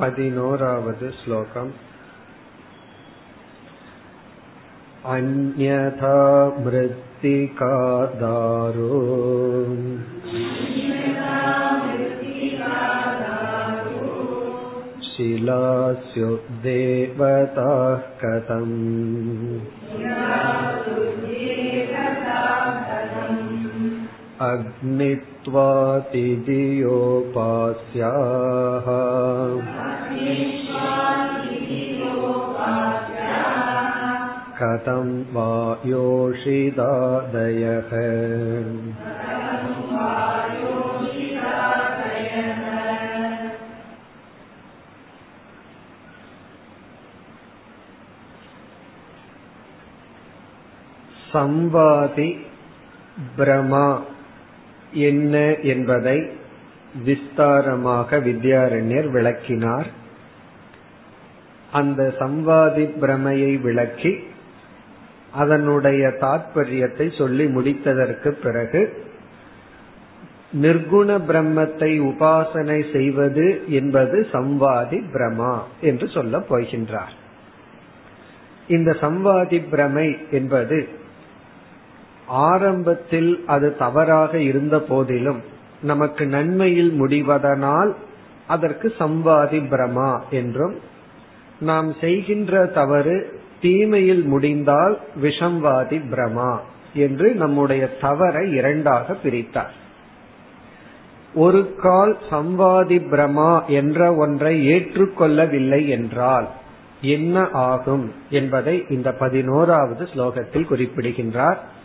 पदिनोरावद् श्लोकम् अन्यथा मृत्तिकादारो शिलास्यो देवताः कथम् अग्नित्वातिदियोपास्याः कथं वा योषिदादयः சம்வாதி பிரமா என்ன என்பதை விஸ்தாரமாக வித்யாரண்யர் விளக்கினார். அந்த சம்வாதி பிரமையை விளக்கி அதனுடைய தாற்பயத்தை சொல்லி முடித்ததற்கு பிறகு நிர்குண பிரம்மத்தை உபாசனை செய்வது என்பது சம்வாதி பிரமா என்று சொல்ல போகின்றார். இந்த சம்வாதி பிரமை என்பது ஆரம்பத்தில் அது தவறாக இருந்த போதிலும் நமக்கு நன்மையில் முடிவதனால் அதற்கு சம்வாதி பிரமா என்றும் நாம் செய்கின்ற தவறு தீமையில் முடிந்தால் விஷம்வாதி பிரமா என்று நம்முடைய தவறை இரண்டாக பிரித்தார். ஒரு கால் சம்வாதி பிரமா என்ற ஒன்றை ஏற்றுக்கொள்ளவில்லை என்றால் என்ன ஆகும் என்பதை இந்த பதினோராவது ஸ்லோகத்தில் குறிப்பிடுகின்றார்.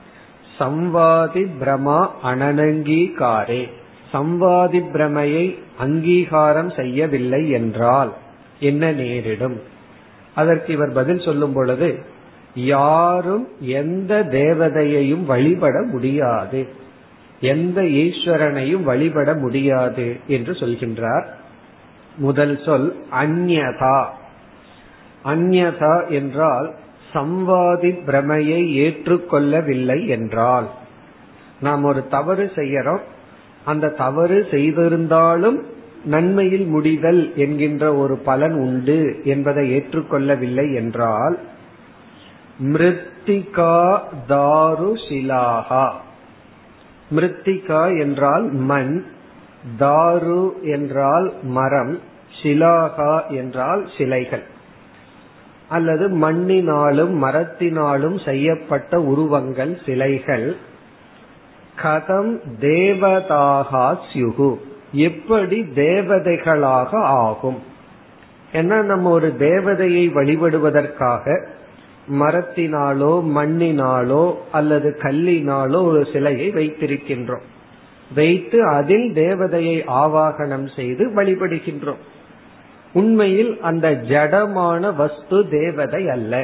சம்வாதி பிரமா அனங்கீகாரே சம்வாதி பிரமையை அங்கீகாரம் செய்யவில்லை என்றால் என்ன நேரிடும்? அதற்கு இவர் பதில் சொல்லும் பொழுது யாரும் எந்த தேவதையையும் வழிபட முடியாது. எந்த ஈஸ்வரனையும் வழிபட முடியாது என்று சொல்கின்றார். முதல் சொல் அந்யதா அந்யதா என்றால் சம்வாதி பிரமையை ஏற்றுக்கொள்ளவில்லை என்றால் நாம் ஒரு தவறு செய்யறோம். அந்த தவறு செய்திருந்தாலும் நன்மையில் முடிதல் என்கின்ற ஒரு பலன் உண்டு என்பதை ஏற்றுக்கொள்ளவில்லை என்றால் மிருத்திகா தாரு சிலாகா மிருத்திகா என்றால் மண் தாரு என்றால் மரம் சிலாகா என்றால் சிலைகள். அல்லது மண்ணினாலும் மரத்தினாலும் செய்யப்பட்ட உருவங்கள் சிலைகள். கதம் தேவதாகா சியுகு எப்படி தேவதைகளாக ஆகும்? ஏன்னா நம்ம ஒரு தேவதையை வழிபடுவதற்காக மரத்தினாலோ மண்ணினாலோ அல்லது கல்லினாலோ ஒரு சிலையை வைத்திருக்கின்றோம். வைத்து அதில் தேவதையை ஆவாகனம் செய்து வழிபடுகின்றோம். உண்மையில் அந்த ஜடமான வஸ்து தேவதை அல்ல.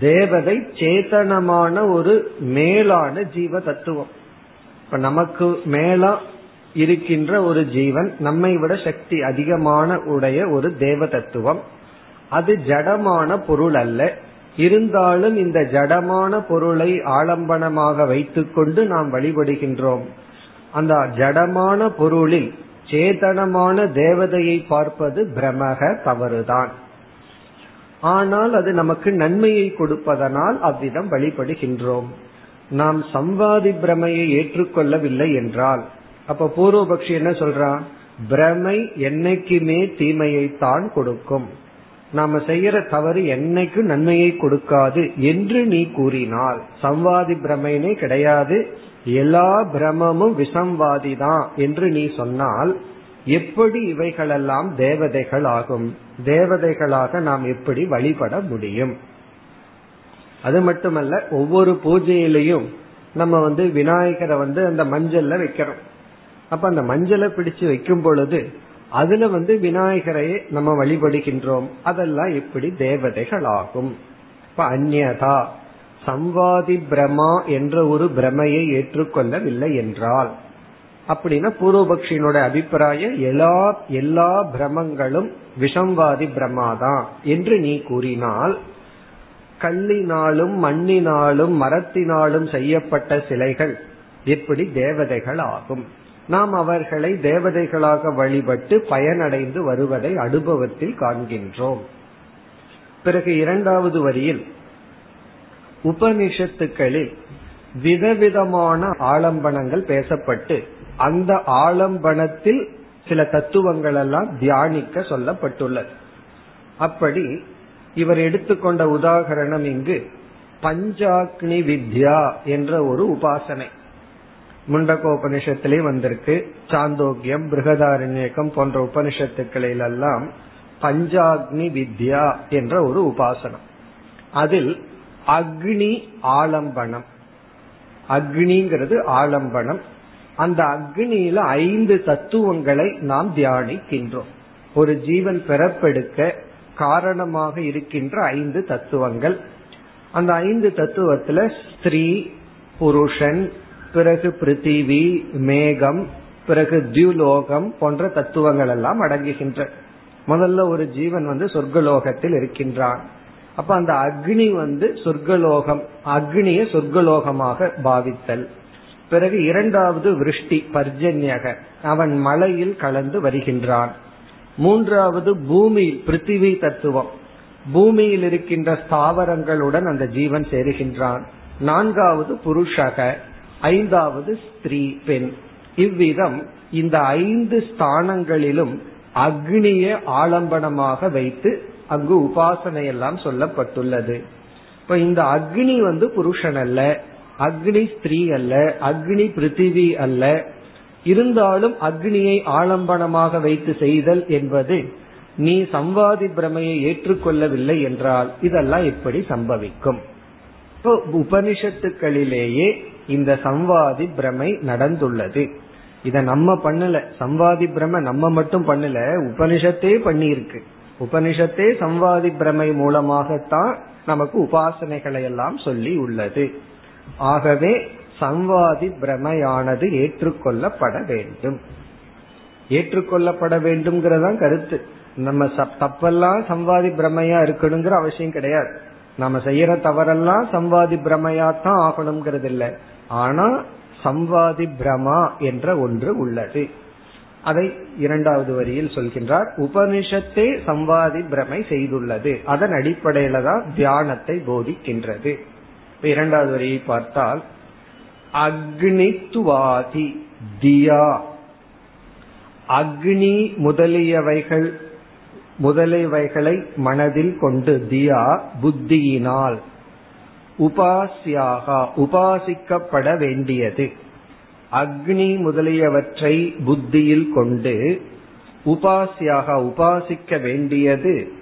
தேவதை சேத்தனமான ஒரு மேலான ஜீவ தத்துவம் இப்ப நமக்கு மேலா இருக்கின்ற ஒரு ஜீவன் நம்மை விட சக்தி அதிகமான உடைய ஒரு தேவ தத்துவம் அது ஜடமான பொருள் அல்ல. இருந்தாலும் இந்த ஜடமான பொருளை ஆலம்பனமாக வைத்துக்கொண்டு நாம் வழிபடுகின்றோம். அந்த ஜடமான பொருளில் சேதனமான தேவதையை பார்ப்பது பிரமக தவறுதான். ஆனால் அது நமக்கு நன்மையை கொடுப்பதனால் அவ்விதம் வழிபடுகின்றோம். நாம் சம்வாதி பிரமையை ஏற்றுக்கொள்ளவில்லை என்றால் அப்ப பூர்வபக்ஷி என்ன சொல்றான்? பிரமை என்னைக்குமே தீமையை தான் கொடுக்கும். நாம செய்யற தவறு என்னைக்கு நன்மையை கொடுக்காது என்று நீ கூறினால் சம்வாதி பிரமைனே கிடையாது. எல்லா பிரமமும் விசம்வாதி தான் என்று நீ சொன்னால் எப்படி இவைகளெல்லாம் தேவதைகள் ஆகும்? தேவதைகளாக நாம் எப்படி வழிபட முடியும்? அது மட்டுமல்ல ஒவ்வொரு பூஜையிலையும் நம்ம வந்து விநாயகரை வந்து அந்த மஞ்சள்ல வைக்கிறோம். அப்ப அந்த மஞ்சளை பிடிச்சு வைக்கும் பொழுது அதுல வந்து விநாயகரையே நம்ம வழிபடுகின்றோம். அதெல்லாம் எப்படி தேவதைகள் ஆகும் இப்ப அந்நதா சம்வாதி பிரமா என்ற ஒரு பிரமையை ஏற்றுக்கொள்ளவில்லை என்றால் அப்படின்னா பூர்வபக்ஷியினோட அபிப்பிராயம் எல்லா எல்லா பிரமங்களும் விஷம்வாதி பிரமாதான் என்று நீ கூறினால் கல்லினாலும் மண்ணினாலும் மரத்தினாலும் செய்யப்பட்ட சிலைகள் எப்படி தேவதைகள் ஆகும் நாம் அவர்களை தேவதைகளாக வழிபட்டு பயனடைந்து வருவதை அனுபவத்தில் காண்கின்றோம். பிறகு இரண்டாவது வரியில் உபனிஷத்துக்களில் விதவிதமான ஆலம்பனங்கள் பேசப்பட்டு அந்த ஆலம்பனத்தில் சில தத்துவங்கள் எல்லாம் தியானிக்க சொல்லப்பட்டுள்ளது. அப்படி இவர் எடுத்துக்கொண்ட உதாகரணம் இங்கு பஞ்சாக்னி வித்யா என்ற ஒரு உபாசனை. முண்டகோபனிஷத்திலே வந்திருக்கு. சாந்தோக்கியம் பிருகதாரண்யக்கம் போன்ற உபனிஷத்துக்களில் எல்லாம் பஞ்சாக்னி வித்யா என்ற ஒரு உபாசனம். அதில் அக்னி ஆலம்பனம். அக்னிங்கிறது ஆலம்பனம். அந்த அக்னியில ஐந்து தத்துவங்களை நாம் தியானிக்கின்றோம். ஒரு ஜீவன் பிறப்பெடுக்க காரணமாக இருக்கின்ற ஐந்து தத்துவங்கள். அந்த ஐந்து தத்துவத்துல ஸ்திரீ புருஷன் பிறகு பிருத்திவி மேகம் பிறகு தியுலோகம் போன்ற தத்துவங்கள் எல்லாம் அடங்குகின்ற. முதல்ல ஒரு ஜீவன் வந்து சொர்க்கலோகத்தில் இருக்கின்றான். அப்ப அந்த அக்னி வந்து சொர்க்கலோகம் அக்னியை சொர்க்கலோகமாக பாவித்தல். பிறகு இரண்டாவது விருஷ்டி பர்ஜன்யக அவன் மலையில் கலந்து வருகின்றான். மூன்றாவது பூமி பிருத்திவி தத்துவம். பூமியில் இருக்கின்ற ஸ்தாவரங்களுடன் அந்த ஜீவன் சேருகின்றான். நான்காவது புருஷக ஐந்தாவது ஸ்திரீ பெண். இவ்விதம் இந்த ஐந்து ஸ்தானங்களிலும் அக்னியை ஆலம்பனமாக வைத்து அங்கு உபாசனை எல்லாம் சொல்லப்பட்டுள்ளது. இப்ப இந்த அக்னி வந்து புருஷன் அல்ல அக்னி ஸ்திரீ அல்ல அக்னி பிருத்திவி அல்ல. இருந்தாலும் அக்னியை ஆலம்பனமாக வைத்து செய்தல் என்பது நீ சம்வாதி பிரமையை ஏற்றுக்கொள்ளவில்லை என்றால் இதெல்லாம் எப்படி சம்பவிக்கும்? உபனிஷத்துக்களிலேயே இந்த சம்வாதி பிரமை நடந்துள்ளது. இத நம்ம பண்ணல. சம்வாதி பிரம நம்ம மட்டும் பண்ணல. உபனிஷத்தே பண்ணியிருக்கு. உபனிஷத்தே சம்வாதி பிரமை மூலமாகத்தான் நமக்கு உபாசனைகளை எல்லாம் சொல்லி உள்ளது. ஆகவே சம்வாதி பிரமையானது ஏற்றுக்கொள்ளப்பட வேண்டும். ஏற்றுக்கொள்ளப்பட வேண்டும்ங்கிறதான் கருத்து. நம்ம தப்பெல்லாம் சம்வாதி பிரமையா இருக்கணுங்கிற அவசியம் கிடையாது. நம்ம செய்யற தவறெல்லாம் சம்வாதி பிரமையா தான் ஆகணுங்கிறது இல்லை ஆனா சம்வாதி பிரமா என்ற ஒன்று உள்ளது. அதை இரண்டாவது வரியில் சொல்கின்றார் உபனிஷத்தே சம்வாதி பிரமை செய்துள்ளது. அதன் அடிப்படையில தான் தியானத்தை போதிக்கின்றது. இரண்டாவது வரியை பார்த்தால் அக்னித்துவாதி தியா. அக்னி முதலியவைகள் முதலியவைகளை மனதில் கொண்டு தியா புத்தியினால். உபாசியாக உபாசிக்கப்பட வேண்டியது. அக்னி முதலியவற்றை புத்தியில் கொண்டு உபாசியாக உபாசிக்க வேண்டியது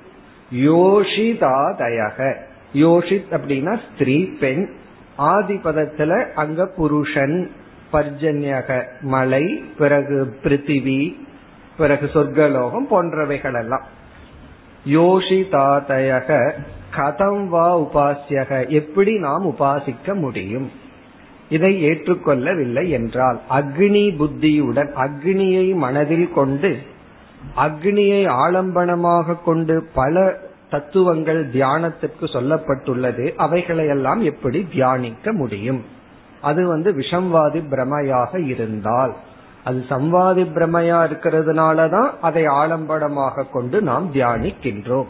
யோஷிதாதயக. யோஷித் அப்படின்னா ஸ்திரீ பெண் ஆதிபதத்துல அங்க புருஷன் பர்ஜன்யக மலை பிறகு பிருத்திவி பிறகு சொர்க்கலோகம் போன்றவைகள் எல்லாம் யோஷிதாதயக கதம் வா உபாசியக எப்படி நாம் உபாசிக்க முடியும்? இதை ஏற்றுக்கொள்ளவில்லை என்றால் அக்னி புத்தியுடன் அக்னியை மனதில் கொண்டு அக்னியை ஆலம்பனமாக கொண்டு பல தத்துவங்கள் தியானத்திற்கு சொல்லப்பட்டுள்ளது. அவைகளையெல்லாம் எப்படி தியானிக்க முடியும்? அது வந்து விஷம்வாதி பிரமையாக இருந்தால். அது சம்வாதி பிரமையா இருக்கிறதுனாலதான் அதை ஆலம்பனமாக கொண்டு நாம் தியானிக்கின்றோம்.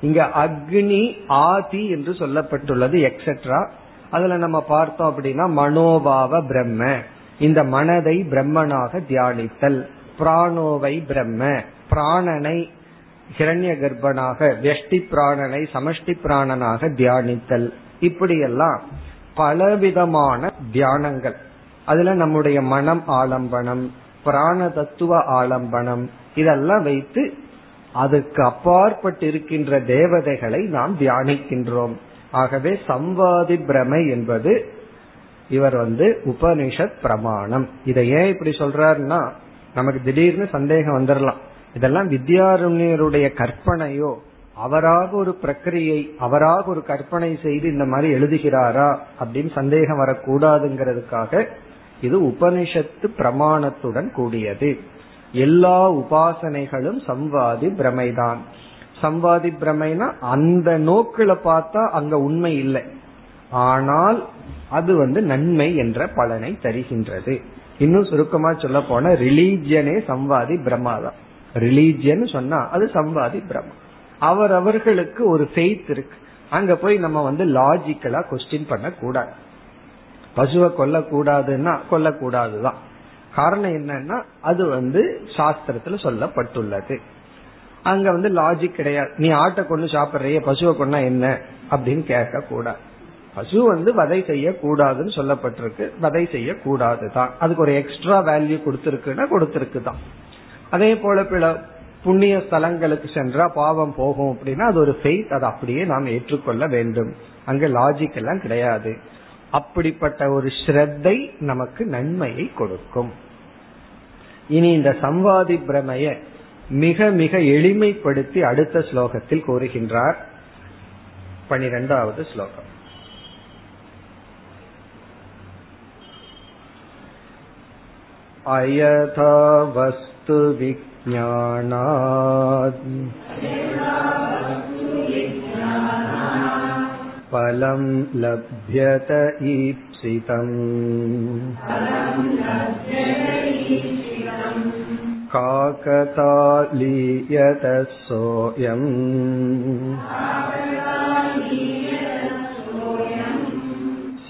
இங்க அக்னி ஆதி என்று சொல்லப்பட்டுள்ளது எக்ஸெட்ரா அதுல நம்ம பார்த்தோம் அப்படின்னா மனோபாவ பிரம்ம. இந்த மனதை பிரம்மனாக தியானித்தல். பிராணோவை பிரம்ம. பிராணனை ஹிரண்ய கர்ப்பனாக வெஷ்டி பிராணனை சமஷ்டி பிராணனாக தியானித்தல். இப்படியெல்லாம் பலவிதமான தியானங்கள். அதுல நம்முடைய மனம் ஆலம்பனம் பிராண தத்துவ ஆலம்பனம் இதெல்லாம் வைத்து அதுக்கு அப்பாற்பட்டு இருக்கின்ற தேவதைகளை நாம் தியானிக்கின்றோம். ஆகவே சம்வாதி பிரமை என்பது இவர் வந்து உபனிஷத் பிரமாணம். இதை ஏன் இப்படி சொல்றாருன்னா நமக்கு திடீர்னு சந்தேகம் வந்துடலாம் இதெல்லாம் வித்யாரண்யருடைய கற்பனையோ அவராக ஒரு பிரக்கிரியை அவராக ஒரு கற்பனை செய்து இந்த மாதிரி எழுதுகிறாரா அப்படின்னு சந்தேகம் வரக்கூடாதுங்கிறதுக்காக இது உபனிஷத்து பிரமாணத்துடன் கூடியது. எல்லா உபாசனைகளும் சம்வாதி பிரமைதான். சம்வாதி பிரமைனா அந்த நோக்கில பார்த்தா அங்க உண்மை இல்லை. ஆனால் அது வந்து நன்மை என்ற பலனை தருகின்றது. இன்னும் சுருக்கமா சொல்ல போனா ரிலீஜியனே சம்வாதி பிரம்மா தான் ரிலீஜியன் சொன்னா அது சம்வாதி பிரம்மா. அவர் அவர்களுக்கு ஒரு ஃபெய்த் இருக்கு. அங்க போய் நம்ம வந்து லாஜிக்கலா கொஸ்டின் பண்ண கூடாது பசுவை கொல்லக்கூடாதுன்னா கொல்லக்கூடாதுதான். காரணம் என்னன்னா அது வந்து சாஸ்திரத்துல சொல்லப்பட்டுள்ளது. அங்க வந்து லாஜிக் கிடையாது. நீ ஆட்டை கொண்டு சாப்பிடுறிய பசுவை கொண்டா என்ன அப்படின்னு கேட்க கூடாது பசு வந்து வதை செய்யக்கூடாதுன்னு சொல்லப்பட்டிருக்கு. வதை செய்யக்கூடாது தான் அதுக்கு ஒரு எக்ஸ்ட்ரா வேல்யூ கொடுத்துருக்குன்னா கொடுத்துருக்கு தான் அதே போல பிற புண்ணிய ஸ்தலங்களுக்கு சென்றா பாவம் போகும் அப்படின்னா அது ஒரு ஃபெய்த் அதை அப்படியே நாம் ஏற்றுக்கொள்ள வேண்டும். அங்க லாஜிக் எல்லாம் கிடையாது. அப்படிப்பட்ட ஒரு ஸ்ரத்தை நமக்கு நன்மையை கொடுக்கும். இனி இந்த சம்வாதி பிரமைய மிக மிக எளிமைப்படுத்தி அடுத்த ஸ்லோகத்தில் கூறுகின்றார் பனிரெண்டாவது ஸ்லோகம் अयथा वस्तु विज्ञानात् फलं लभ्यत ईप्सितम् काकतालीयत सोऽयम्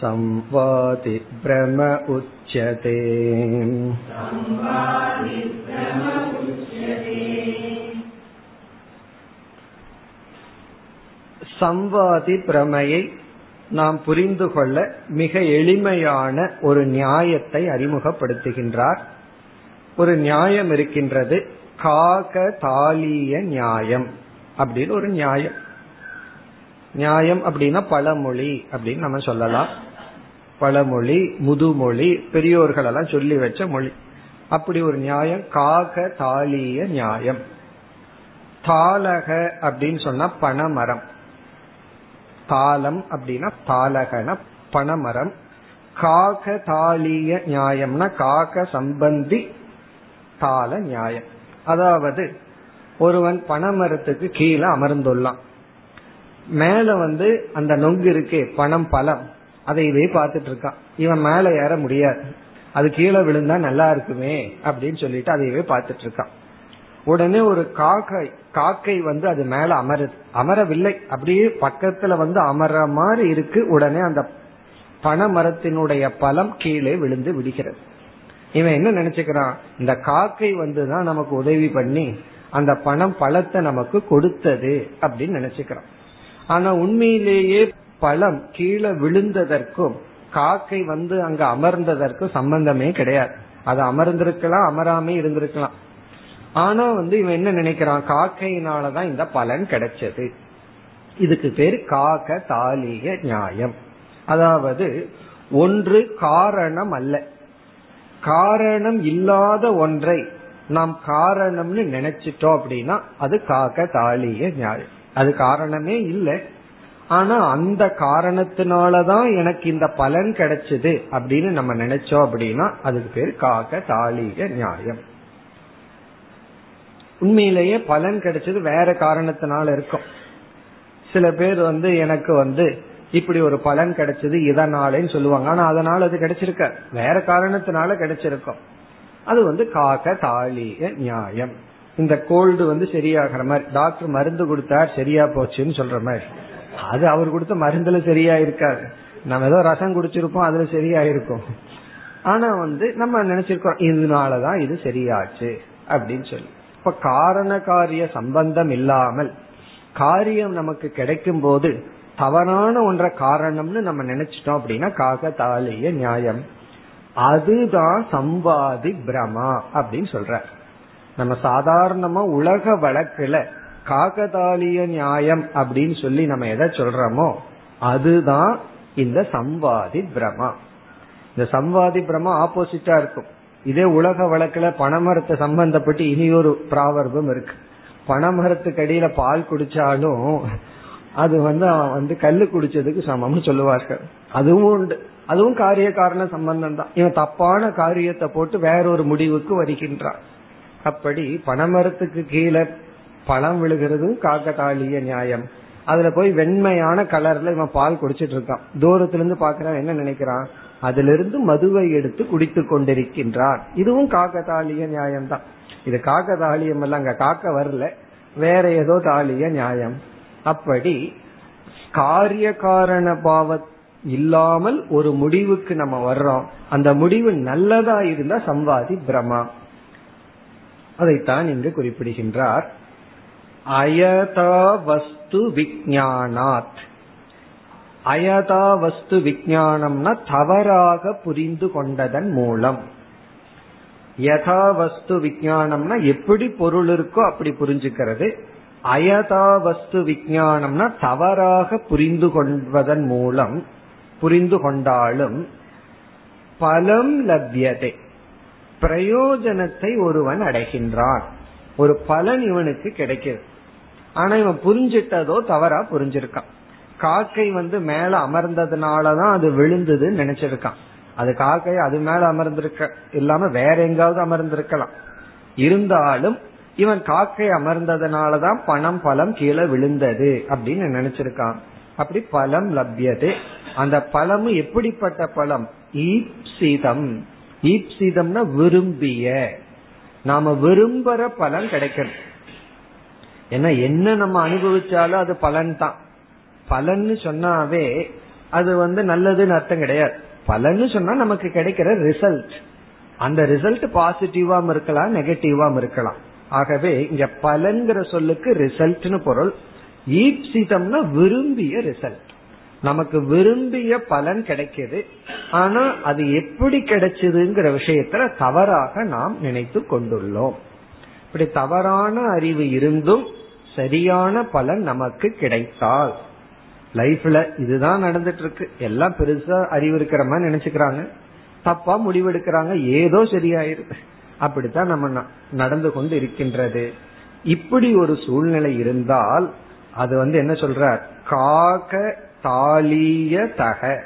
संवाति भ्रम उच्यते சம்வாதி பிரமையை நாம் புரிந்து கொள்ள மிக எளிமையான ஒரு நியாயத்தை அறிமுகப்படுத்துகின்றார் ஒரு நியாயம் இருக்கின்றது. காக தாலிய நியாயம் அப்படின்னு ஒரு நியாயம். நியாயம் அப்படின்னா பழமொழி அப்படின்னு நம்ம சொல்லலாம். பழமொழி முதுமொழி பெரியோர்கள் எல்லாம் சொல்லி வச்ச மொழி. அப்படி ஒரு நியாயம் காக தாலிய நியாயம். தாலக அப்படின்னு சொன்னா பணமரம் தாளம் அப்படின்னா தாலகன பணமரம் காக தாலிய நியாயம்னா காக சம்பந்தி தாள நியாயம். அதாவது ஒருவன் பனைமரத்துக்கு கீழே அமர்ந்துள்ளான். மேல வந்து அந்த நொங்கு இருக்கே பணம் பழம். அதை இதே பார்த்துட்டு இருக்கான். இவன் மேல ஏற முடியாது. அது கீழே விழுந்தா நல்லா இருக்குமே அப்படின்னு சொல்லிட்டு அதையவே பார்த்துட்டு இருக்கான். உடனே ஒரு காக்கை காக்கை வந்து அது மேல அமருது. அமரவில்லை. அப்படியே பக்கத்துல வந்து அமர மாதிரி இருக்கு. உடனே அந்த பனை மரத்தினுடைய பழம் கீழே விழுந்து விடுகிறது. இவன் என்ன நினைச்சுக்கிறான்? இந்த காக்கை வந்துதான் நமக்கு உதவி பண்ணி அந்த பணம் பழத்தை நமக்கு கொடுத்தது அப்படின்னு நினைச்சுக்கிறான். ஆனா உண்மையிலேயே பழம் கீழே விழுந்ததற்கும் காக்கை வந்து அங்க அமர்ந்ததற்கும் சம்பந்தமே கிடையாது. அது அமர்ந்திருக்கலாம் அமராமே இருந்திருக்கலாம். ஆனா வந்து இவன் என்ன நினைக்கிறான்? காக்கையினாலதான் இந்த பலன் கிடைச்சது. இதுக்கு பேர் காக்க தாலிய நியாயம். அதாவது ஒன்று காரணம் அல்ல. காரணம் இல்லாத ஒன்றை நாம் காரணம்னு நினைச்சிட்டோம் அப்படின்னா அது காக்க தாளிய நியாயம் அது காரணமே இல்லை. ஆனா அந்த காரணத்தினாலதான் எனக்கு இந்த பலன் கிடைச்சது அப்படின்னு நம்ம நினைச்சோம் அப்படின்னா அதுக்கு பேர் காக்க தாளிய நியாயம் உண்மையிலேயே பலன் கிடைச்சது வேற காரணத்தினால இருக்கும். சில பேர் வந்து எனக்கு வந்து இப்படி ஒரு பலன் கிடைச்சது இதனாலேன்னு சொல்லுவாங்க. ஆனா அதனால அது கிடைச்சிருக்க வேற காரணத்தினால கிடைச்சிருக்கும். அது வந்து காக்க தாலிய நியாயம். இந்த கோல்டு வந்து சரியாகிற மாதிரி டாக்டர் மருந்து கொடுத்தார் சரியா போச்சுன்னு சொல்ற மாதிரி. அது அவர் கொடுத்த மருந்துல சரியா இருக்காது நம்ம ஏதோ ரசம் குடிச்சிருப்போம் அதுல சரியா இருக்கும் ஆனா வந்து நம்ம நினைச்சிருக்கோம் இதனாலதான் இது சரியாச்சு அப்படின்னு சொல்லி. இப்ப காரண காரிய சம்பந்தம் இல்லாமல் காரியம் நமக்கு கிடைக்கும் போது தவறான ஒன்ற காரணம்னு நம்ம நினைச்சிட்டோம் அப்படின்னா காகதாலிய நியாயம். அதுதான் சம்பாதி பிரமா அப்படின்னு சொல்ற நம்ம சாதாரணமா உலக வழக்குல காகதாலிய நியாயம் அப்படின்னு சொல்லி நம்ம எதை சொல்றோமோ அதுதான் இந்த சம்வாதி பிரமா. இந்த சம்வாதி பிரமா ஆப்போசிட்டா இருக்கும். இதே உலக வழக்குல பணமரத்தை சம்பந்தப்பட்டு இனி ஒரு பிராவர்பம் இருக்கு. பணமரத்துக்கு அடியில பால் குடிச்சாலும் அது வந்து அவன் வந்து கல்லு குடிச்சதுக்கு சமம்னு சொல்லுவார்கள். அதுவும் உண்டு. அதுவும் காரிய காரண சம்பந்தம் தான் இவன் தப்பான காரியத்தை போட்டு வேறொரு முடிவுக்கு வருகின்றான். அப்படி பனமரத்துக்கு கீழே பழம் விழுகிறதும் காக்கத்தாலிய நியாயம். அதுல போய் வெண்மையான கலர்ல இவன் பால் குடிச்சிட்டு இருக்கான் தூரத்துல இருந்து பாக்குறான் என்ன நினைக்கிறான்? அதிலிருந்து மதுவை எடுத்து குடித்து கொண்டிருக்கின்றான். இதுவும் காக்கதாளிய நியாயம்தான். இது காக்கதாளியம் எல்லாம் அங்க காக்க வரல. வேற ஏதோ தாளிய நியாயம். அப்படி காரிய காரண பாவம் இல்லாமல் ஒரு முடிவுக்கு நம்ம வர்றோம். அந்த முடிவு நல்லதா இருந்தா சம்வாதி பிரமா அதைத்தான் இங்கு குறிப்பிடுகின்றார். அயதா வஸ்து விஜானாத் அயதா வஸ்து விஜானம்னா தவறாக புரிந்து கொண்டதன் மூலம். யதா வஸ்து விஜானம்னா எப்படி பொருள் இருக்கோ அப்படி புரிஞ்சுக்கிறது. அயதா வஸ்து விஜயானம்னா தவறாக புரிந்து கொள்வதன் மூலம் புரிந்து கொண்டாலும் பலம் லப்யதே. பிரயோஜனத்தை ஒருவன் அடைகின்றான். ஒரு பலன் இவனுக்கு கிடைக்கிறது. ஆனா இவன் புரிஞ்சிட்டதோ தவறா புரிஞ்சிருக்கான். காக்கை வந்து மேல அமர்ந்ததுனாலதான் அது விழுந்ததுன்னு நினைச்சிருக்கான். அது காக்கை அது மேல அமர்ந்திருக்க இல்லாம வேற எங்காவது அமர்ந்திருக்கலாம். இருந்தாலும் இவன் காக்கை அமர்ந்ததுனாலதான் பணம் பலம் கீழே விழுந்தது அப்படின்னு நினைச்சிருக்கான். அப்படி பலம் லப்யது. அந்த பலம் எப்படிப்பட்ட பலம்? ஈப்சிதம். ஈப்சிதம்னா விரும்பிய. நாம விரும்புற பலன் கிடைக்கணும். ஏன்னா என்ன நம்ம அனுபவிச்சாலும் அது பலன் தான் பலன்னு சொன்னாவே அது வந்து நல்லதுன்னு அர்த்தம் கிடையாது. பலன்னு சொன்னா நமக்கு கிடைக்கிற ரிசல்ட் அந்த ரிசல்ட் பாசிட்டிவாம் இருக்கலாம் நெகட்டிவாம் இருக்கலாம். ஆகவே இங்க பலன்கிற சொல்லுக்கு ரிசல்ட்னு பொருள். ஈப்சிதம்னா விரும்பிய ரிசல்ட். நமக்கு விரும்பிய பலன் கிடைக்கிது. ஆனா அது எப்படி கிடைச்சதுங்கிற விஷயத்துல தவறாக நாம் நினைத்து கொண்டுள்ளோம். இப்படி தவறான அறிவு இருந்தும் சரியான பலன் நமக்கு கிடைத்தால் லைஃப்ல இதுதான் நடந்துட்டு இருக்கு எல்லாம் பெருசா அறிவு இருக்கிற மாதிரி நினைச்சுக்கிறாங்க. தப்பா முடிவெடுக்கிறாங்க. ஏதோ சரியாயிருது அப்படித்தான் நம்ம நடந்து கொண்டு இருக்கின்றது. இப்படி ஒரு சூழ்நிலை இருந்தால் அது வந்து என்ன சொல்ற காக தாளிய தக.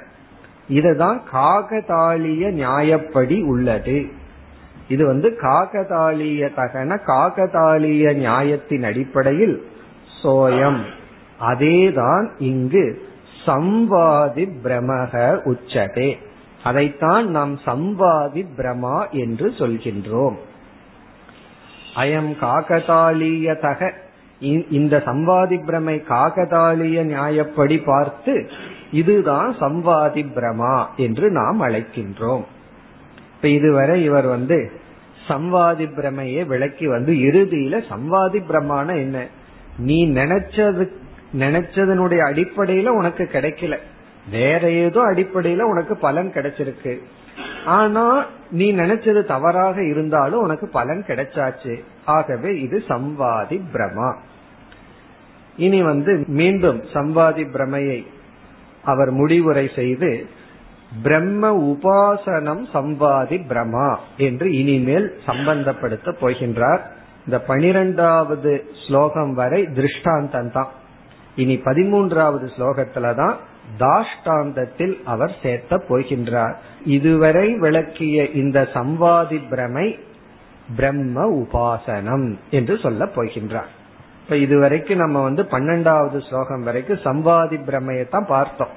இதுதான் காகதாளிய நியாயப்படி உள்ளது. இது வந்து காகதாளிய தகன காகதாளிய நியாயத்தின் அடிப்படையில் சோயம். அதேதான் இங்கு சம்வாதி பிரமக உச்சதே. அதைத்தான் நாம் சம்வாதி பிரமா என்று சொல்கின்றோம். அயம் காகதாளியதக இந்த சம்வாதி பிரமை காகதாளிய நியாயப்படி பார்த்து இதுதான் சம்வாதி பிரமா என்று நாம் அழைக்கின்றோம். இப்ப இதுவரை இவர் வந்து சம்வாதி பிரமையை விளக்கி வந்து இறுதியில சம்வாதி பிரமான என்ன? நீ நினைச்சது நினைச்சதனுடைய அடிப்படையில உனக்கு கிடைக்கல. வேற ஏதோ அடிப்படையில உனக்கு பலன் கிடைச்சிருக்கு. ஆனா நீ நினைச்சது தவறாக இருந்தாலும் உனக்கு பலன் கிடைச்சாச்சு. ஆகவே இது சம்வாதி பிரமா. இனி வந்து மீண்டும் சம்வாதி பிரமையை அவர் முடிவுரை செய்து பிரம்ம உபாசனம் சம்வாதி பிரமா என்று இனிமேல் சம்பந்தப்படுத்த போகின்றார். இந்த பனிரெண்டாவது ஸ்லோகம் வரை திருஷ்டாந்தம் தான் இனி பதிமூன்றாவது ஸ்லோகத்துல தான் தாஷ்டாந்தத்தில் அவர் சேர்த்த போகின்றார். இதுவரை விளக்கிய இந்த சம்வாதி பிரமை பிரம்ம உபாசனம் என்று சொல்ல போகின்றார். இப்ப இதுவரைக்கும் நம்ம வந்து பன்னெண்டாவது ஸ்லோகம் வரைக்கும் சம்வாதி பிரமையை தான் பார்த்தோம்.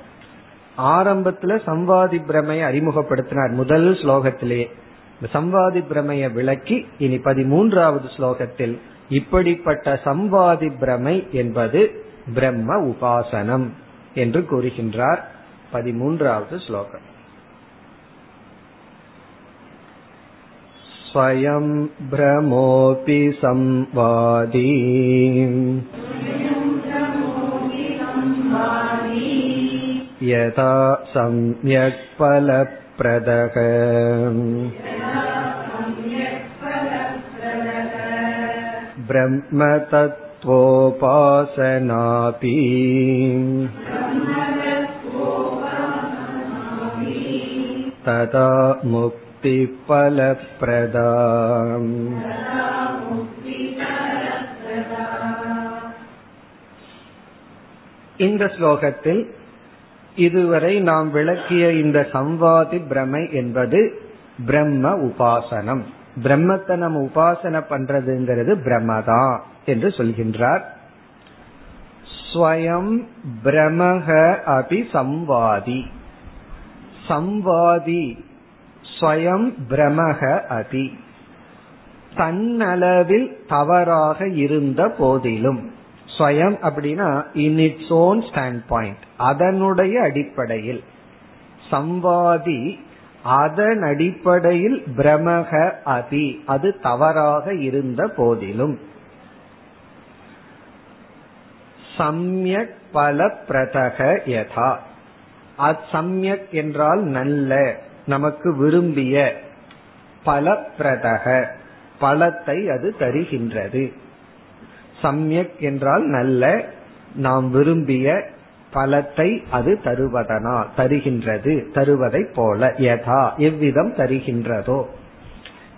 ஆரம்பத்துல சம்வாதி பிரமையை அறிமுகப்படுத்தினார் முதல் ஸ்லோகத்திலேயே. இந்த சம்வாதி பிரமையை விளக்கி இனி பதிமூன்றாவது ஸ்லோகத்தில் இப்படிப்பட்ட சம்வாதி பிரமை என்பது பிரம்ம உபாசனம். என்று கூறுகின்றார் பதிமூன்றாவது ஸ்லோகம் स्वयं भ्रमोऽपि संवादी यथा सम्यक् फलप्रदः ब्रह्मतत्त्वोपासनापि तदा मुक्तिफलप्रदा இந்த ஸ்லோகத்தில் இதுவரை நாம் விளக்கிய இந்த சம்வாதி பிரமை என்பது பிரம்ம உபாசனம் பிரம்மத்தை நம்ம உபாசனை பண்றதுங்கிறது பிரம்மதா என்று சொல்கின்றார். ஸ்வயம் பிரமக அபி சம்வாதி. சம்வாதி ஸ்வயம் பிரமக அதி தன்னளவில் தவறாக இருந்த போதிலும் ஸ்வயம் அப்படின்னா in its own standpoint அதனுடைய அடிப்படையில். சம்வாதி அதன் அடிப்படையில் பிரமக அதி அது தவறாக இருந்த போதிலும். சம்யக் பல பிரதக யதா. சம்யக் என்றால் நல்ல நமக்கு விரும்பிய பல பிரதக பலத்தை அது தருகின்றது. சம்யக் என்றால் நல்ல நாம் விரும்பிய பலத்தை அது தருவதனா தருகின்றது தருவதை போல யதா எவ்விதம் தருகின்றதோ.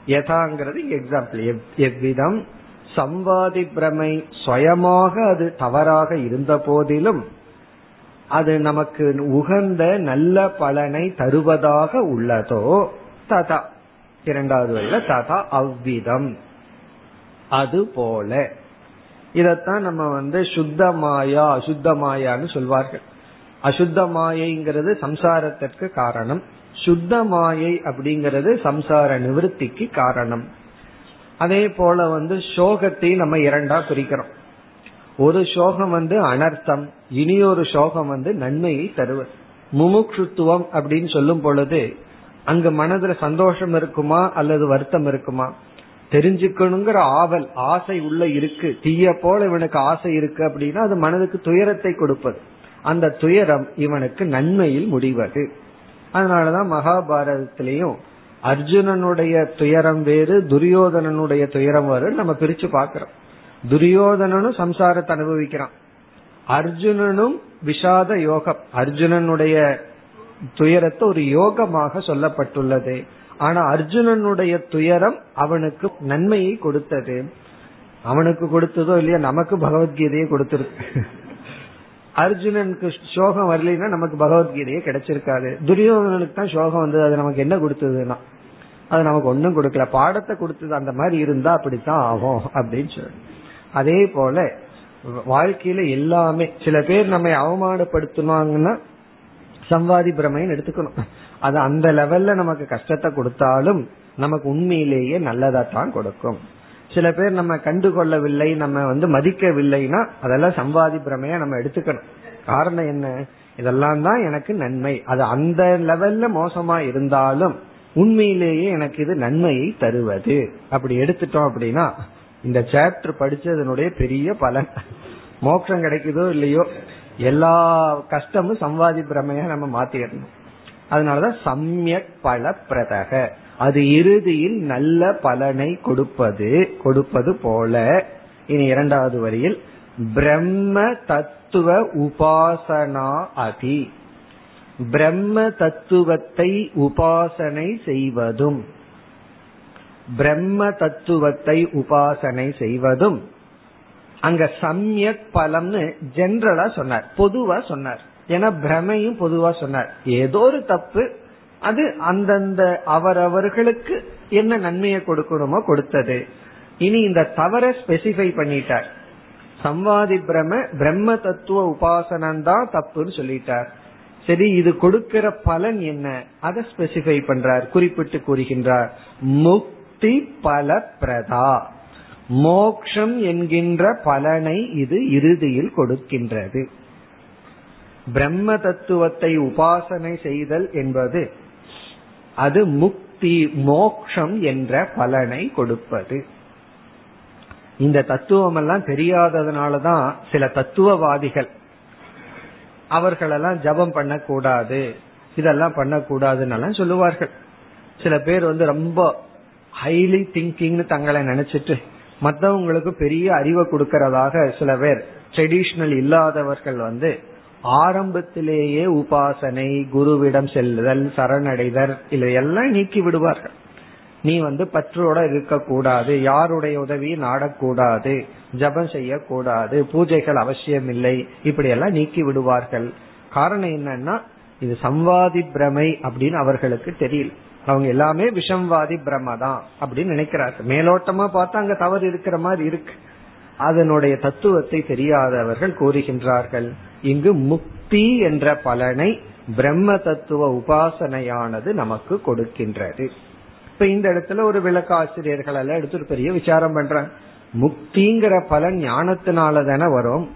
யதாங்கிறது எக்ஸாம்பிள் எவ்விதம் சம்வாதி பிரமை சுயமாக அது தவறாக இருந்த போதிலும் அது நமக்கு உகந்த நல்ல பலனை தருவதாக உள்ளதோ ததா. இரண்டாவது வரையில ததா அவ்விதம். அது போல. இதத்தான் நம்ம வந்து சுத்த மாயா அசுத்த மாயான்னு சொல்வார்கள். அசுத்த மாயைங்கிறது சம்சாரத்திற்கு காரணம். சுத்த மாயை அப்படிங்கிறது சம்சார நிவர்த்திக்கு காரணம். அதே போல வந்து சோகத்தையும் நம்ம இரண்டா பிரிக்கிறோம். ஒரு சோகம் வந்து அனர்த்தம் இனி ஒரு சோகம் வந்து நன்மையை தருவது. முமுட்சுத்துவம் அப்படின்னு சொல்லும் பொழுது அங்கு மனதுல சந்தோஷம் இருக்குமா அல்லது வருத்தம் இருக்குமா? தெரிஞ்சுக்கணுங்கிற ஆவல் ஆசை உள்ள இருக்கு. தீய போல இவனுக்கு ஆசை இருக்கு அப்படின்னா அது மனதுக்கு துயரத்தை கொடுப்பது. அந்த துயரம் இவனுக்கு நன்மையில் முடிவது. அதனாலதான் மகாபாரதத்திலையும் அர்ஜுனனுடைய துயரம் வேறு துரியோதனனுடைய துயரம் வேறு நம்ம பிரிச்சு பாக்கிறோம் துரியோதனனும் சம்சாரத்தை அனுபவிக்கிறான். அர்ஜுனனும் விஷாத யோகம். அர்ஜுனனுடைய துயரத்தை ஒரு யோகமாக சொல்லப்பட்டுள்ளது. ஆனா அர்ஜுனனுடைய துயரம் அவனுக்கு நன்மையை கொடுத்தது. அவனுக்கு கொடுத்ததோ இல்லையா நமக்கு பகவத்கீதையை கொடுத்திருக்கு. அர்ஜுனனுக்கு சோகம் வரலைன்னா நமக்கு பகவத்கீதையே கிடைச்சிருக்காது. துரியோகனுக்கு தான் சோகம் வந்தது. அது நமக்கு என்ன கொடுத்ததுன்னா அது நமக்கு ஒன்றும் கொடுக்கல. பாடத்தை கொடுத்தது அந்த மாதிரி இருந்தா அப்படித்தான் ஆகும் அப்படின்னு சொல்லி. அதே போல வாழ்க்கையில எல்லாமே சில பேர் நம்மை அவமானப்படுத்தினாங்கன்னா சம்வாதி பிரமைன்னு எடுத்துக்கணும். அது அந்த லெவல்ல நமக்கு கஷ்டத்தை கொடுத்தாலும் நமக்கு உண்மையிலேயே நல்லதா தான் கொடுக்கும். சில பேர் நம்ம கண்டுகொள்ளவில்லை நம்ம வந்து மதிக்கவில்லைன்னா அதெல்லாம் சம்பாதி பிரமையா நம்ம எடுத்துக்கணும். காரணம் என்ன? இதெல்லாம் தான் எனக்கு நன்மை. அது அந்த லெவல்ல மோசமா இருந்தாலும் உண்மையிலேயே எனக்கு இது நன்மையை தருவது. அப்படி எடுத்துட்டோம் அப்படின்னா இந்த சாப்டர் படிச்சதனுடைய பெரிய பலன். மோட்சம் கிடைக்குதோ இல்லையோ எல்லா கஷ்டமும் சம்வாதி பிரமையா நம்ம மாத்திடணும் அதனாலதான் சமயக் பல பிரதக அது இறுதியில் நல்ல பலனை கொடுப்பது கொடுப்பது போல. இனி இரண்டாவது வரியில் பிரம்ம தத்துவ உபாசனா அதி. பிரம்ம தத்துவத்தை உபாசனை செய்வதும் பிரம்ம தத்துவத்தை உபாசனை செய்வதும் அங்க சம்யக் பலம்னு ஜென்ரலா சொன்னார் பொதுவா சொன்னார். ஏன்னா பிரமையும் பொதுவா சொன்னார். ஏதோ ஒரு தப்பு அது அந்தந்த அவரவர்களுக்கு என்ன நன்மையை கொடுக்கணுமோ கொடுத்தது. இனி இந்த தவற ஸ்பெசிஃபை பண்ணிட்டார். சம்வாதி பிரம பிரம்ம தத்துவ உபாசனம் தான் தப்புன்னு சொல்லிட்டார். சரி இது கொடுக்கிற பலன் என்ன? அதை ஸ்பெசிஃபை பண்றார் குறிப்பிட்டு கூறுகின்றார். முக்தி பல பிரதா மோக்ஷம் என்கின்ற பலனை இது இறுதியில் கொடுக்கின்றது. பிரம்ம தத்துவத்தை உபாசனை செய்தல் என்பது அது முக்தி மோக்ஷம் என்ற பலனை கொடுப்பது. இந்த தத்துவம் எல்லாம் தெரியாததுனாலதான் சில தத்துவவாதிகள் அவர்களெல்லாம் ஜபம் பண்ணக்கூடாது இதெல்லாம் பண்ணக்கூடாதுன்னு சொல்லுவார்கள். சில பேர் வந்து ரொம்ப ஹைலி திங்கிங்னு தங்களை நினைச்சிட்டு மற்றவங்களுக்கு பெரிய அறிவை கொடுக்கறதாக சில பேர் ட்ரெடிஷனல் இல்லாதவர்கள் வந்து ஆரம்பத்திலேயே உபாசனை குருவிடம் செல்லுதல் சரணடைதல் இதையெல்லாம் நீக்கி விடுவார்கள். நீ வந்து பற்றோட இருக்கக்கூடாது யாருடைய உதவியை நாடக்கூடாது ஜபம் செய்யக்கூடாது பூஜைகள் அவசியம் இல்லை இப்படியெல்லாம் நீக்கி விடுவார்கள். காரணம் என்னன்னா இது சம்வாதி பிரமை அப்படின்னு அவர்களுக்கு தெரியல. அவங்க எல்லாமே விஷம்வாதி பிரம்ம தான் அப்படின்னு நினைக்கிறார்கள். மேலோட்டமா பார்த்தா அங்க தவறு இருக்கிற மாதிரி இருக்கு. அதனுடைய தத்துவத்தை தெரியாதவர்கள் கூறுகின்றார்கள். இங்கு முக்தி என்ற பலனை பிரம்ம தத்துவ உபாசனையானது நமக்கு கொடுக்கின்றது. இப்ப இந்த இடத்துல ஒரு விளக்காசிரியர்கள் எல்லாம் எடுத்து பெரிய விசாரம் பண்றாங்க. முக்திங்கிற பலன் ஞானத்தினால தானே வரும்.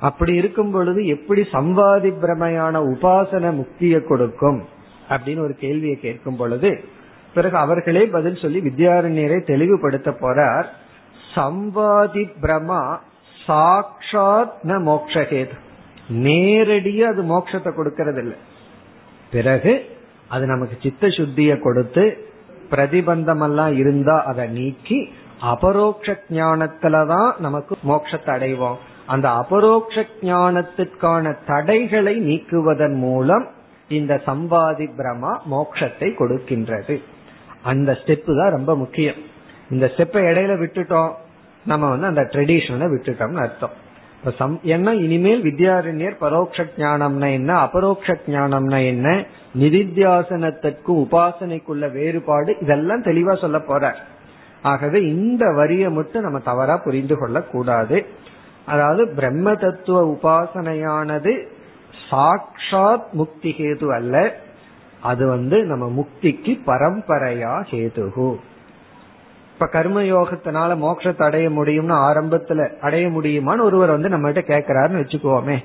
அப்படி இருக்கும் பொழுது எப்படி சம்பாதி பிரமையான உபாசன முக்தியை கொடுக்கும்? அப்படின்னு ஒரு கேள்வியை கேட்கும் பொழுது பிறகு அவர்களே பதில் சொல்லி வித்யாரண்யரை தெளிவுபடுத்த போறார். சம்பாதி பிரமா சாட்சாத் ந மோக்ஷகேது நேரடியா அது மோட்சத்தை கொடுக்கறது இல்லை பிறகு அது நமக்கு சித்த சுத்திய கொடுத்து பிரதிபந்தம் எல்லாம் இருந்தா அதை நீக்கி அபரோக்ஷ ஞானத்துலதான் நமக்கு மோட்சத்தை அடைவோம். அந்த அபரோக்ஷ ஞானத்திற்கான தடைகளை நீக்குவதன் மூலம் இந்த சம்பாதி பிரமா மோட்சத்தை கொடுக்கின்றது. அந்த ஸ்டெப்பு தான் ரொம்ப முக்கியம். இந்த ஸ்டெப்பை இடையில விட்டுட்டோம். நம்ம வந்து அந்த ட்ரெடிஷனை விட்டுட்டோம்னு அர்த்தம். ஏன்னா இனிமேல் வித்யாரண்யர் பரோட்ச ஞானம்னா என்ன? அபரோக்ஷ ஞானம்னா என்ன? நிதித்தியாசனத்திற்கும் உபாசனைக்குள்ள வேறுபாடு இதெல்லாம் தெளிவா சொல்ல போற ஆகவே இந்த வரியை மட்டும் நம்ம தவறா புரிந்து கொள்ள கூடாது அதாவது பிரம்ம தத்துவ உபாசனையானது சாட்சாத் முக்தி ஹேது அல்ல. அது வந்து நம்ம முக்திக்கு பரம்பரையா ஹேதுகு இப்ப கர்மயோகத்தினால மோட்சத்தை அடைய முடியும்னு ஆரம்பத்துல அடைய முடியுமான்னு ஒருவர் வந்து நம்ம கிட்ட கேக்குறாருன்னு வச்சுக்கோமே.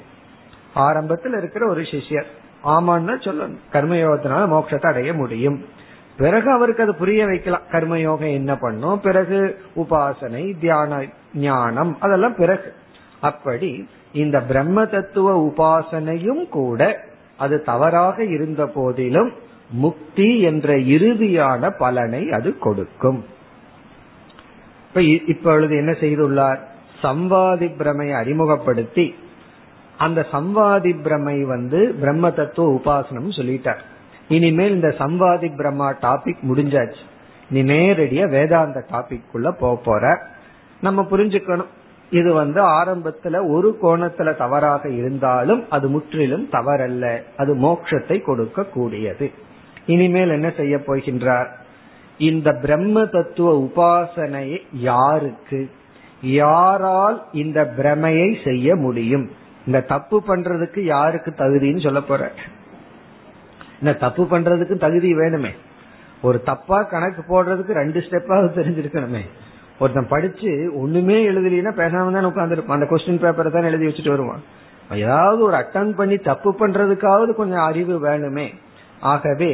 ஆரம்பத்துல இருக்கிற ஒரு சிஷ்யர் ஆமான்னு சொல்லணும் கர்மயோகத்தினால மோட்சத்தை அடைய முடியும். பிறகு அவருக்கு அது புரிய வைக்கலாம். கர்மயோகம் என்ன பண்ணும்? பிறகு உபாசனை தியான ஞானம் அதெல்லாம் பிறகு. அப்படி இந்த பிரம்ம தத்துவ உபாசனையும் கூட அது தவறாக இருந்த போதிலும் முக்தி என்ற இறுதியான பலனை அது கொடுக்கும். இப்ப இப்பொழுது என்ன செய்துள்ளார்? சம்வாதி பிரமையை அறிமுகப்படுத்தி அந்த சம்வாதி பிரமை வந்து பிரம்ம தத்துவ உபாசனம் சொல்லிட்டார். இனிமேல் இந்த சம்வாதி பிரம்மா டாபிக் முடிஞ்சாச்சு. நீ நேரடியா வேதாந்த டாபிக் குள்ள போக போற. நம்ம புரிஞ்சுக்கணும். இது வந்து ஆரம்பத்துல ஒரு கோணத்துல தவறாக இருந்தாலும் அது முற்றிலும் தவறல்ல. அது மோட்சத்தை கொடுக்க கூடியது இனிமேல் என்ன செய்ய போகின்றார்? இந்த பிரம்ம தத்துவ உபாசனை யாருக்கு? யாரால் இந்த பிரமையை செய்ய முடியும்? இந்த தப்பு பண்றதுக்கு யாருக்கு தகுதின்னு சொல்ல போற? இந்த தப்பு பண்றதுக்கு தகுதி வேணுமே. ஒரு தப்பா கணக்கு போடுறதுக்கு ரெண்டு ஸ்டெப்பாவது தெரிஞ்சிருக்கணுமே. ஒருத்தன் படிச்சு ஒண்ணுமே எழுதலைன்னா பேசாம தான் உட்காந்துருப்பான் அந்த கொஸ்டின் பேப்பரை தான் எழுதி வச்சுட்டு வருவான். ஏதாவது ஒரு அட்டன் பண்ணி தப்பு பண்றதுக்காவது கொஞ்சம் அறிவு வேணுமே. ஆகவே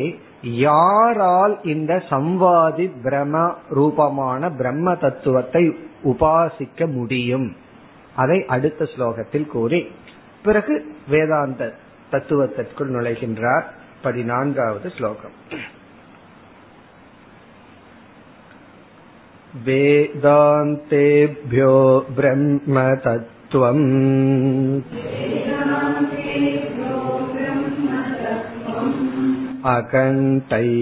யாரால் இந்த சம்வாதி பிரம ரூபமான பிரம்ம தத்துவத்தை உபாசிக்க முடியும் அதை அடுத்த ஸ்லோகத்தில் கூறி பிறகு வேதாந்த தத்துவத்திற்குள் நுழைகின்றார் பதினான்காவது ஸ்லோகம் वेदान्तेभ्यो ब्रह्मतत्त्वम् अकण्ठैकरसात्मकम्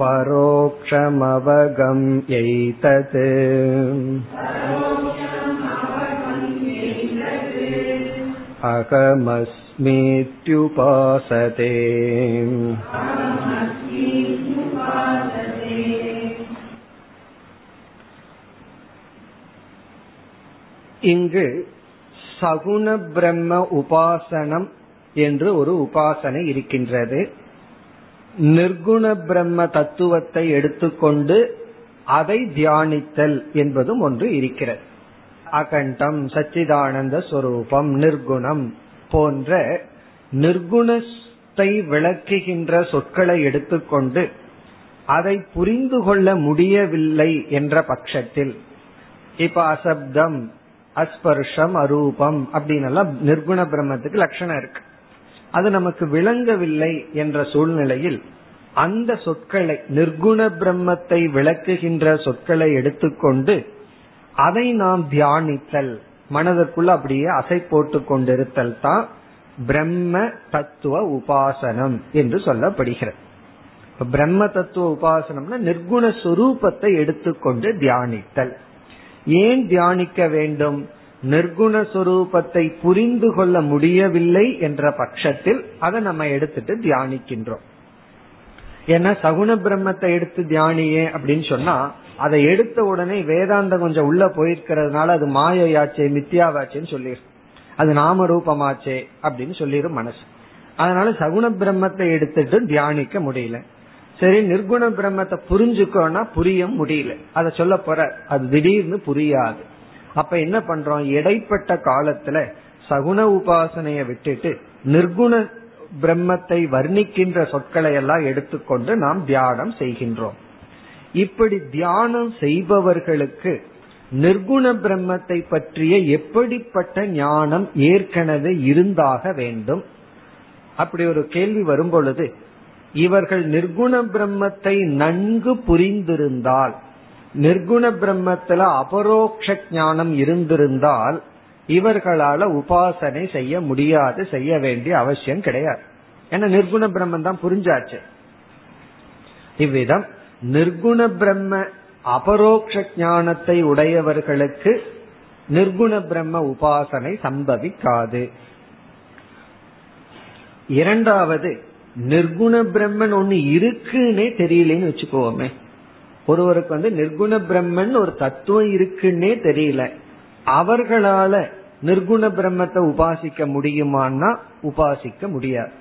परोक्षमवगम्यैतत् अहमस्मीत्युपासते இங்கு சகுண பிரம்ம உபாசனம் என்று ஒரு உபாசனை இருக்கின்றது. நிர்குண பிரம்ம தத்துவத்தை எடுத்துக்கொண்டு அதை தியானித்தல் என்பதும் ஒன்று இருக்கிறது. அகண்டம் சச்சிதானந்த ஸ்வரூபம் நிர்குணம் போன்ற நிர்குணத்தை விளக்குகின்ற சொற்களை எடுத்துக்கொண்டு அதை புரிந்து கொள்ள முடியவில்லை என்ற பட்சத்தில் இப்ப அசப்தம் அஸ்பர்ஷம் அரூபம் அப்படின்னு எல்லாம் நிர்குண பிரம்மத்துக்கு லட்சணம் இருக்கு. அது நமக்கு விளங்கவில்லை என்ற சூழ்நிலையில் அந்த சொற்களை நிர்குண பிரம்மத்தை விளக்குகின்ற சொற்களை எடுத்துக்கொண்டு அதை நாம் தியானித்தல் மனதிற்குள்ள அப்படியே அசை போட்டு கொண்டிருத்தல் தான் பிரம்ம தத்துவ உபாசனம் என்று சொல்லப்படுகிறது. பிரம்ம தத்துவ உபாசனம்னா நிர்குண சொரூபத்தை எடுத்துக்கொண்டு தியானித்தல். ஏன் தியானிக்க வேண்டும்? நிர்குண புரிந்து கொள்ள முடியவில்லை என்ற பட்சத்தில் அதை நம்ம எடுத்துட்டு தியானிக்கின்றோம். ஏன்னா சகுண பிரம்மத்தை எடுத்து தியானியே அப்படின்னு சொன்னா அதை எடுத்த உடனே வேதாந்தம் கொஞ்சம் உள்ள போயிருக்கிறதுனால அது மாயையாச்சே மித்தியாவாச்சேன்னு சொல்லிடு அது நாம ரூபமாச்சே அப்படின்னு சொல்லிடும் மனசு. அதனால சகுண பிரம்மத்தை எடுத்துட்டு தியானிக்க முடியல. சரி நிர்குண பிரம்மத்தை புரிஞ்சுக்கோன்னா புரிய முடியல. அதை சொல்ல போற அது திடீர்னு புரியாது. அப்ப என்ன பண்றோம்? இடைப்பட்ட காலத்துல சகுண உபாசனைய விட்டுட்டு நிர்குண பிரம்மத்தை வர்ணிக்கின்ற சொற்களை எல்லாம் எடுத்துக்கொண்டு நாம் தியானம் செய்கின்றோம். இப்படி தியானம் செய்பவர்களுக்கு நிர்குண பிரம்மத்தை பற்றிய எப்படிப்பட்ட ஞானம் ஏற்கனவே இருந்தாக வேண்டும். அப்படி ஒரு கேள்வி வரும் பொழுது இவர்கள் நிர்குண பிரம்மத்தை நன்கு புரிந்திருந்தால் நிர்குண பிரம்மத்துல அபரோக்ஷ ஞானம் இருந்திருந்தால் இவர்களால உபாசனை செய்ய முடியாது செய்ய வேண்டிய அவசியம் கிடையாது. ஏன்னா நிர்குண பிரம்மன் தான் புரிஞ்சாச்சு. இவ்விதம் நிர்குண பிரம்ம அபரோக்ஷ ஞானத்தை உடையவர்களுக்கு நிர்குண பிரம்ம உபாசனை சம்பவிக்காது. இரண்டாவது நிர்குண பிரம்மன் ஒண்ணு இருக்குன்னே தெரியலன்னு வச்சுக்கோமே. ஒருவருக்கு வந்து நிர்குண பிரம்மன் ஒரு தத்துவம் இருக்குன்னே தெரியல. அவர்களால நிர்குண பிரம்மத்தை உபாசிக்க முடியுமான்னா உபாசிக்க முடியாது.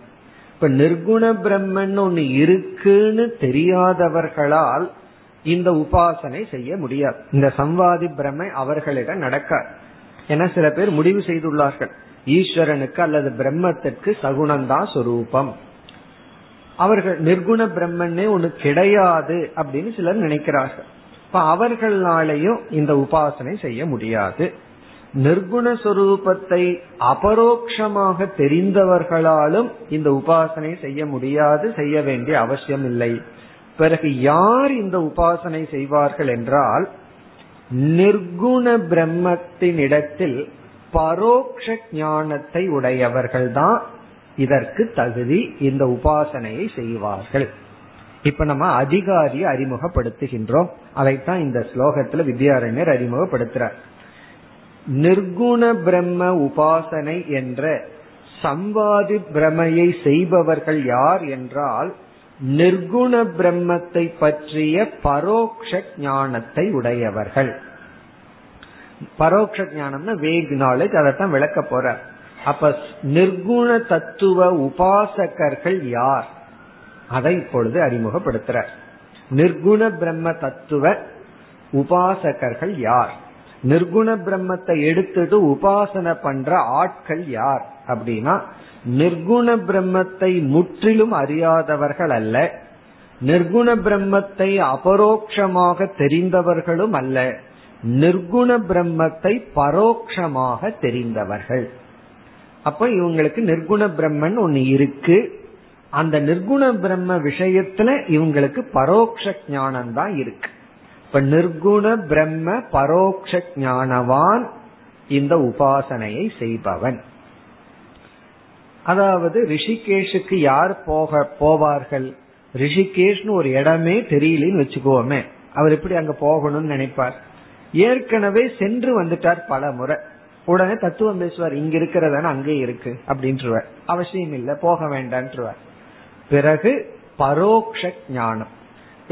இப்ப நிர்குண பிரம்மன் ஒண்ணு இருக்குன்னு தெரியாதவர்களால் இந்த உபாசனை செய்ய முடியாது. இந்த சம்வாதி பிரமை அவர்களிடம் நடக்காது. என சில பேர் முடிவு செய்துள்ளார்கள். ஈஸ்வரனுக்கு அல்லது பிரம்மத்திற்கு சகுணந்தான் சொரூபம். அவர்கள் நிர்குண பிரம்மன்னே ஒண்ணு கிடையாது அப்படின்னு சிலர் நினைக்கிறார்கள். இப்ப அவர்களாலையும் இந்த உபாசனை செய்ய முடியாது. நிர்குண சொரூபத்தை அபரோக்ஷமாக தெரிந்தவர்களாலும் இந்த உபாசனை செய்ய முடியாது செய்ய வேண்டிய அவசியம் இல்லை. பிறகு யார் இந்த உபாசனை செய்வார்கள் என்றால் நிர்குண பிரம்மத்தின் இடத்தில் பரோக்ஷ ஞானத்தை உடையவர்கள்தான் இதற்கு தகுதி இந்த உபாசனையை செய்வார்கள். இப்ப நம்ம அதிகாரியை அறிமுகப்படுத்துகின்றோம். அதைத்தான் இந்த ஸ்லோகத்துல வித்யாரண்யர் அறிமுகப்படுத்துறார். நிர்குண பிரம்ம உபாசனை என்ற சம்வாதி பிரமையை செய்பவர்கள் யார் என்றால் நிர்குண பிரம்மத்தை பற்றிய பரோக்ஷ ஞானத்தை உடையவர்கள். பரோக்ஷ ஞானம்னா வேக் நாலேஜ் அதைத்தான் விளக்க போறார். அப்ப நிர்குண தத்துவ உபாசகர்கள் யார்? அதை இப்பொழுது அறிமுகப்படுத்துற நிர்குண பிரம்ம தத்துவ உபாசகர்கள் யார்? நிர்குண பிரம்மத்தை எடுத்துட்டு உபாசனை பண்ற ஆட்கள் யார்? அப்படின்னா நிர்குண பிரம்மத்தை முற்றிலும் அறியாதவர்கள் அல்ல நிர்குண பிரம்மத்தை அபரோக்ஷமாக தெரிந்தவர்களும் அல்ல நிர்குண பிரம்மத்தை பரோக்ஷமாக தெரிந்தவர்கள். அப்ப இவங்களுக்கு நிர்குண பிரம்மன் ஒன்னு இருக்கு. அந்த நிர்குண பிரம்ம விஷயத்துல இவங்களுக்கு பரோக்ஷ ஞானம் தான் இருக்கு. இப்ப நிர்குண பிரம்ம பரோக்ஷ ஞானவான் இந்த உபாசனையை செய்பவன். அதாவது ரிஷிகேஷுக்கு யார் போக போவார்கள்? ரிஷிகேஷ்னு ஒரு இடமே தெரியலன்னு வச்சுக்கோமே. அவர் எப்படி அங்க போகணும்னு நினைப்பார்? ஏற்கனவே சென்று வந்துட்டார் பல முறை உடனே தத்துவம் பேசுவார் இங்க இருக்கிறதான அங்கே இருக்கு அப்படின்றவர். அவசியம் இல்ல போக வேண்டான்றுவார். பிறகு பரோக்ஷ ஞானம்.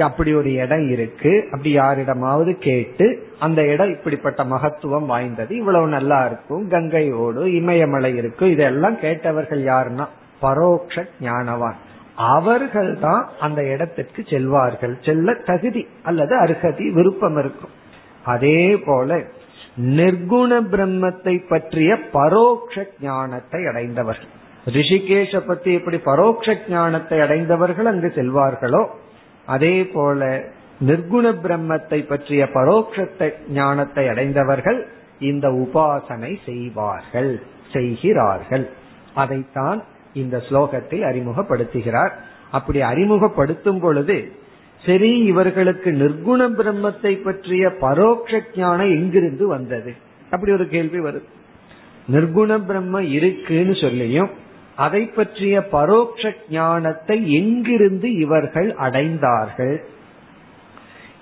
அப்படி ஒரு இடம் இருக்கு அப்படி யாரிடமாவது கேட்டு அந்த இடம் இப்படிப்பட்ட மகத்துவம் வாய்ந்தது இவ்வளவு நல்லா இருக்கும் கங்கையோடு இமயமலை இருக்கும் இதெல்லாம் கேட்டவர்கள் யாருன்னா பரோக்ஷ ஞானவான். அவர்கள் தான் அந்த இடத்திற்கு செல்வார்கள் செல்ல தகுதி அல்லது அருகதி விருப்பம் இருக்கும். அதே போல நிர்குண பிரம்மத்தை பற்றிய பரோக்ஷ ஞானத்தை அடைந்தவர்கள். ரிஷிகேஷ பத்தி எப்படி பரோக்ஷ ஞானத்தை அடைந்தவர்கள் அங்கு செல்வார்களோ அதே போல நிர்குண பிரம்மத்தை பற்றிய பரோட்சத்தை ஞானத்தை அடைந்தவர்கள் இந்த உபாசனை செய்வார்கள் செய்கிறார்கள். அதைத்தான் இந்த ஸ்லோகத்தில் அறிமுகப்படுத்துகிறார். அப்படி அறிமுகப்படுத்தும் பொழுது சரி இவர்களுக்கு நிர்குண பிரம்மத்தை பற்றிய பரோட்ச ஞானம் எங்கிருந்து வந்தது? அப்படி ஒரு கேள்வி வருது நிர்குண பிரம்ம இருக்குன்னு சொல்லியும் அதை பற்றிய பரோட்ச ஞானத்தை எங்கிருந்து இவர்கள் அடைந்தார்கள்?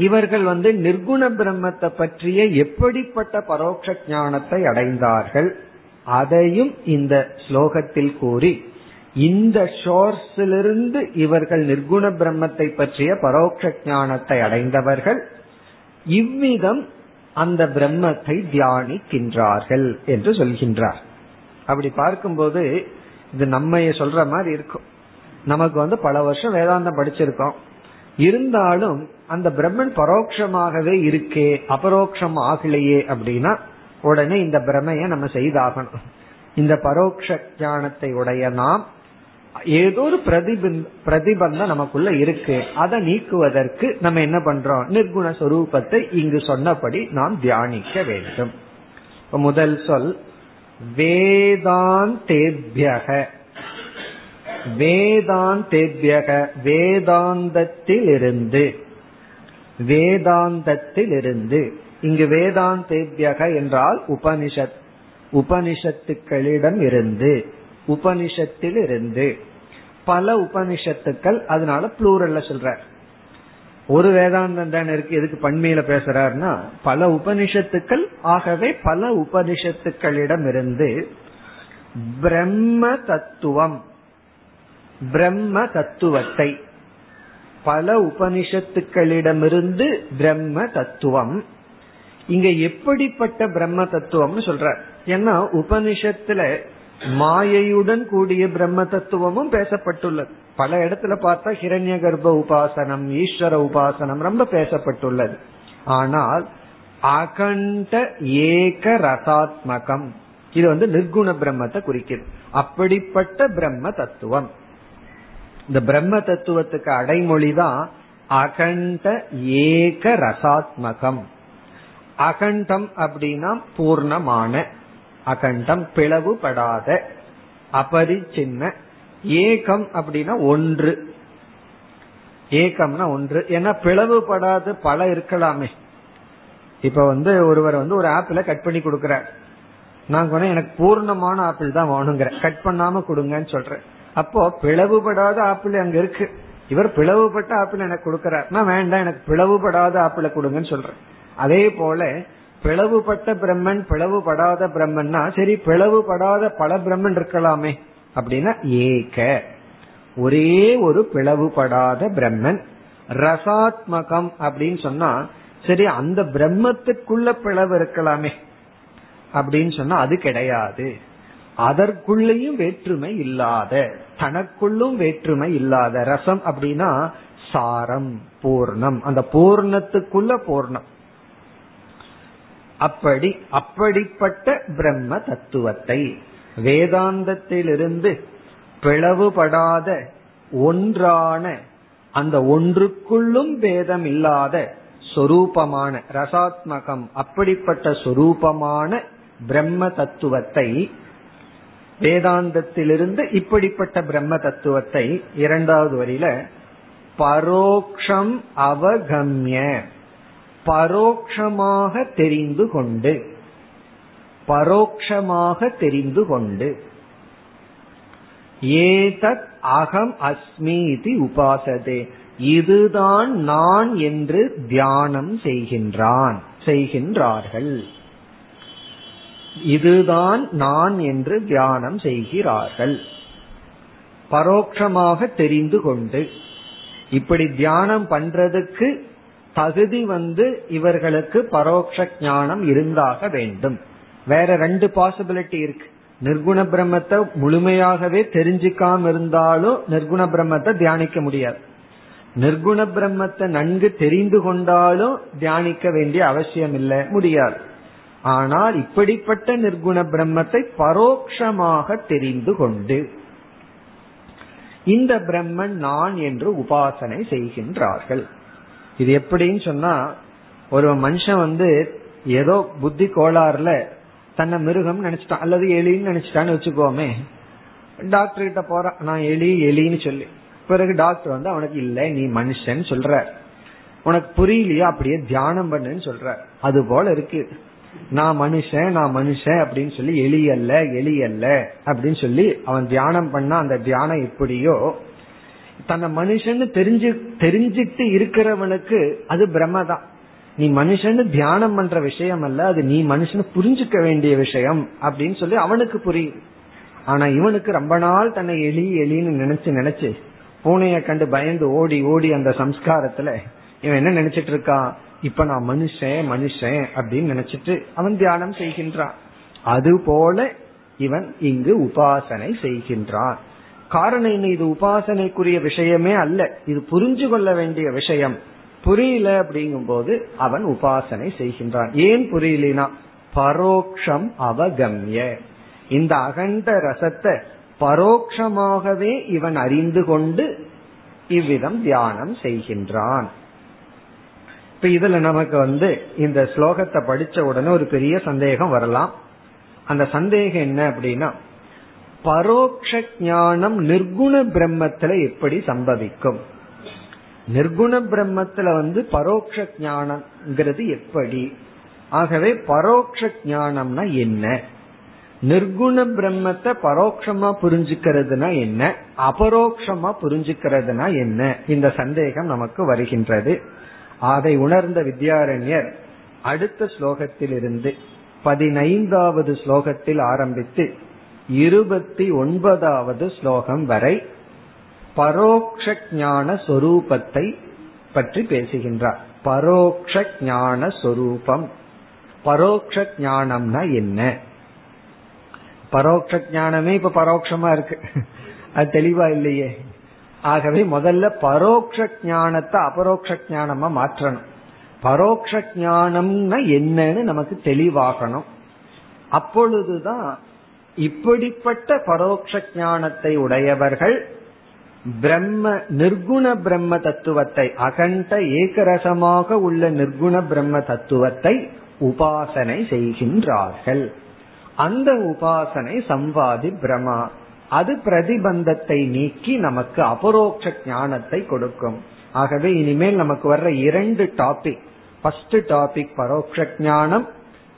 இவர்கள் வந்து நிர்குண பிரம்மத்தை பற்றிய எப்படிப்பட்ட பரோட்ச ஞானத்தை அடைந்தார்கள்? அதையும் இந்த ஸ்லோகத்தில் கூறி இந்த ஷோர்ஸிலிருந்து இவர்கள் நிர்குண பிரம்மத்தை பற்றிய பரோட்ச ஞானத்தை அடைந்தவர்கள் இவ்விதம் அந்த பிரம்மத்தை தியானிக்கின்றார்கள் என்று சொல்கின்றார். அப்படி பார்க்கும்போது இது நம்ம சொல்ற மாதிரி இருக்கும். நமக்கு வந்து பல வருஷம் வேதாந்தம் படிச்சிருக்கோம். இருந்தாலும் அந்த பிரம்மன் பரோட்சமாகவே இருக்கே அபரோக்ஷம் ஆகலையே அப்படின்னா உடனே இந்த பிரமைய நம்ம செய்தாகணும். இந்த பரோட்ச ஞானத்தை உடைய நாம் ஏதோ ஒரு பிரதிபந்தம் நமக்குள்ள இருக்கு. அதை நீக்குவதற்கு நம்ம என்ன பண்றோம்? நிர்குண சொரூபத்தை இங்கு சொன்னபடி நாம் தியானிக்க வேண்டும். முதல் சொல் வேதாந்தேபியக. வேதாந்தேபியக வேதாந்தத்திலிருந்து. வேதாந்தத்திலிருந்து. இங்கு வேதாந்தேபியக என்றால் உபனிஷத் உபனிஷத்துக்களிடம் இருந்து. உபனிஷத்தில் இருந்து பல உபனிஷத்துக்கள் அதனால புளூரல்ல சொல்ற. ஒரு வேதாந்தம் தானே இருக்கு எதுக்கு பண்மையில பேசுறாருன்னா பல உபனிஷத்துக்கள் ஆகவே பல உபனிஷத்துக்களிடம் இருந்து பிரம்ம தத்துவம் பிரம்ம தத்துவத்தை பல உபனிஷத்துக்களிடமிருந்து பிரம்ம தத்துவம் இங்க எப்படிப்பட்ட பிரம்ம தத்துவம்னு சொல்ற. ஏன்னா உபனிஷத்துல மாயையுடன் கூடிய பிரம்ம தத்துவமும் பேசப்பட்டுள்ளது. பல இடத்துல பார்த்தா ஹிரண்ய கர்ப்ப உபாசனம் ஈஸ்வர உபாசனம் ரொம்ப பேசப்பட்டுள்ளது. ஆனால் அகண்ட ஏக ரசாத்மகம் இது வந்து நிர்குண பிரம்மத்தை குறிக்கிறது அப்படிப்பட்ட பிரம்ம தத்துவம் இந்த பிரம்ம தத்துவத்துக்கு அடைமொழி தான் அகண்ட ஏக ரசாத்மகம். அகண்டம் அப்படின்னா பூர்ணமான அகண்டம் பிளவுபடாத அபரிச்சின்ன ஏகம் அப்படின்னா ஒன்று. ஏகம்னா ஒன்று. ஏன்னா பிளவுபடாத பல இருக்கலாமே. இப்ப வந்து ஒருவர் வந்து ஒரு ஆப்பிள கட் பண்ணி கொடுக்கிறார். நான் கூட எனக்கு பூர்ணமான ஆப்பிள் தான் வேணுங்கிற. கட் பண்ணாம கொடுங்கன்னு சொல்றேன். அப்போ பிளவுபடாத ஆப்பிள் அங்க இருக்கு. இவர் பிளவுபட்ட ஆப்பிள் எனக்கு கொடுக்கிறார். நான் வேண்டாம் எனக்கு பிளவுபடாத ஆப்பிள கொடுங்கன்னு சொல்றேன். அதே போல பிளவுபட்ட பிரம்மன் பிளவுபடாத பிரம்மன்னா சரி பிளவுபடாத பல பிரம்மன் இருக்கலாமே அப்படின்னா ஏக. ஒரே ஒரு பிளவுபடாத பிரம்மன். ரசாத்மகம் அப்படின்னு சொன்னா சரி அந்த பிரம்மத்துக்குள்ள பிளவு இருக்கலாமே அப்படின்னு சொன்னா அது கிடையாது. அதற்குள்ளேயும் வேற்றுமை இல்லாத தனக்குள்ளும் வேற்றுமை இல்லாத ரசம் அப்படின்னா சாரம் பூர்ணம். அந்த பூர்ணத்துக்குள்ள பூர்ணம். அப்படி அப்படிப்பட்ட பிரம்ம தத்துவத்தை வேதாந்தத்திலிருந்து பிளவுபடாத ஒன்றான அந்த ஒன்றுக்குள்ளும் பேதம் இல்லாத சொரூபமான ரசாத்மகம் அப்படிப்பட்ட சொரூபமான பிரம்ம தத்துவத்தை வேதாந்தத்திலிருந்து இப்படிப்பட்ட பிரம்ம தத்துவத்தை இரண்டாவது வரியில பரோக்ஷம் அவகம்ய. பரோக்ஷமாக தெரிந்து கொண்டு. பரோக்ஷமாக தெரிந்து கொண்டு. ஏதத் அகம் அஸ்மி இது உபாசதே. இதுதான் நான் என்று தியானம் செய்கின்றான் செய்கின்றார்கள். இதுதான் நான் என்று தியானம் செய்கிறார்கள். பரோட்சமாக தெரிந்து கொண்டு. இப்படி தியானம் பண்றதுக்கு தகுதி வந்து இவர்களுக்கு பரோட்ச ஞானம் இருந்தாக வேண்டும். வேற ரெண்டு பாசிபிலிட்டி இருக்கு. நிர்குண பிரம்மத்தை முழுமையாகவே தெரிஞ்சுக்காம இருந்தாலும் நிர்குண பிரம்மத்தை தியானிக்க முடியாது. நிர்குண பிரம்மத்தை நன்கு தெரிந்து கொண்டாலும் தியானிக்க வேண்டிய அவசியம் இல்லை முடியாது. ஆனால் இப்படிப்பட்ட நிர்குண பிரம்மத்தை பரோட்சமாக தெரிந்து கொண்டு இந்த பிரம்மன் நான் என்று உபாசனை செய்கின்றார்கள். இது எப்படின்னு சொன்னா ஒரு மனுஷன் வந்து ஏதோ புத்தி கோளாறுல தன்னை மிருகம் நினைச்சிட்டான் அல்லது எலின்னு நினைச்சிட்டான்னு வச்சுக்கோமே. டாக்டர் கிட்ட போறான் நான் எலி எலின்னு சொல்லி. பிறகு டாக்டர் வந்து அவனுக்கு இல்ல நீ மனுஷன் சொல்ற உனக்கு புரியலையா அப்படியே தியானம் பண்ணுன்னு சொல்ற அது போல இருக்கு. நான் மனுஷன் நான் மனுஷன் அப்படின்னு சொல்லி எலி அல்ல எலி அல்ல அப்படின்னு சொல்லி அவன் தியானம் பண்ணா அந்த தியானம் எப்படியோ தன்னை மனுஷன்னு தெரிஞ்சு தெரிஞ்சிட்டு இருக்கிறவனுக்கு அது பிரம்மதான். நீ மனுஷன்னு தியானம் பண்ற விஷயம் அல்ல அது நீ மனுஷன் புரிஞ்சுக்க வேண்டிய விஷயம் அப்படின்னு சொல்லி அவனுக்கு புரியுது. ஆனா இவனுக்கு ரொம்ப நாள் தன்னை எலி எலின்னு நினைச்சு நினைச்சு பூனைய கண்டு பயந்து ஓடி ஓடி அந்த சம்ஸ்காரத்துல இவன் என்ன நினைச்சிட்டு இருக்கான்? இப்ப நான் மனுஷன் மனுஷன் அப்படின்னு நினைச்சிட்டு அவன் தியானம் செய்கின்றான். அது போல இவன் இங்கு உபாசனை செய்கின்றான். காரணம் என்ன இது உபாசனைக்குரிய விஷயமே அல்ல. இது புரிஞ்சு கொள்ள வேண்டிய விஷயம். புரியல அப்படிங்கும் போது அவன் உபாசனை செய்கின்றான். ஏன் புரியலனா பரோக்ஷம் அவகம்ய. இந்த அகண்ட ரசத்தை பரோக்ஷமாகவே இவன் அறிந்து கொண்டு இவ்விதம் தியானம் செய்கின்றான். இப்ப இதுல நமக்கு வந்து இந்த ஸ்லோகத்தை படிச்ச உடனே ஒரு பெரிய சந்தேகம் வரலாம். அந்த சந்தேகம் என்ன அப்படின்னா பரோக்ஷ ஞானம் நிர்குண பிரம்மத்துல எப்படி சம்பவிக்கும்? நிர்குண பிரம்மத்துல வந்து பரோக்ஷ ஞானம்ங்கிறது எப்படி? ஆகவே பரோக்ஷ ஞானம்னா என்ன? நிர்குண பிரம்மத்தை பரோட்சமா புரிஞ்சுக்கிறதுனா என்ன? அபரோக்ஷமா புரிஞ்சுக்கிறதுனா என்ன? இந்த சந்தேகம் நமக்கு வருகின்றது. அதை உணர்ந்த வித்யாரண்யர் அடுத்த ஸ்லோகத்தில் இருந்து பதினைந்தாவது ஸ்லோகத்தில் ஆரம்பித்து இருபத்தி ஒன்பதாவது ஸ்லோகம் வரை பரோக்ஷ ஞான சொரூபத்தை பற்றி பேசுகின்றார். பரோக்ஷ ஞான சொரூபம் பரோக்ஷ ஞானம்னா என்ன? பரோட்ச ஞானமே இப்ப பரோட்சமா இருக்கு. அது தெளிவா இல்லையே. ஆகவே முதல்ல பரோட்ச ஞானத்தை அபரோக்ஷ ஞானமா மாற்றணும். பரோட்ச ஞானம்னா என்னன்னு நமக்கு தெளிவாகணும். அப்பொழுதுதான் இப்படிப்பட்ட பரோட்ச ஞானத்தை உடையவர்கள் பிரம்ம நிர்குண பிரம்ம தத்துவத்தை அகண்ட ஏகரசமாக உள்ள நிர்குண பிரம்ம தத்துவத்தை உபாசனை செய்கின்றார்கள். அந்த உபாசனை சம்பாதி பிரமா அது பிரதிபந்தத்தை நீக்கி நமக்கு அபரோக்ஷ ஞானத்தை கொடுக்கும். ஆகவே இனிமேல் நமக்கு வர்ற இரண்டு டாபிக் ஃபர்ஸ்ட் டாபிக் பரோட்ச ஞானம்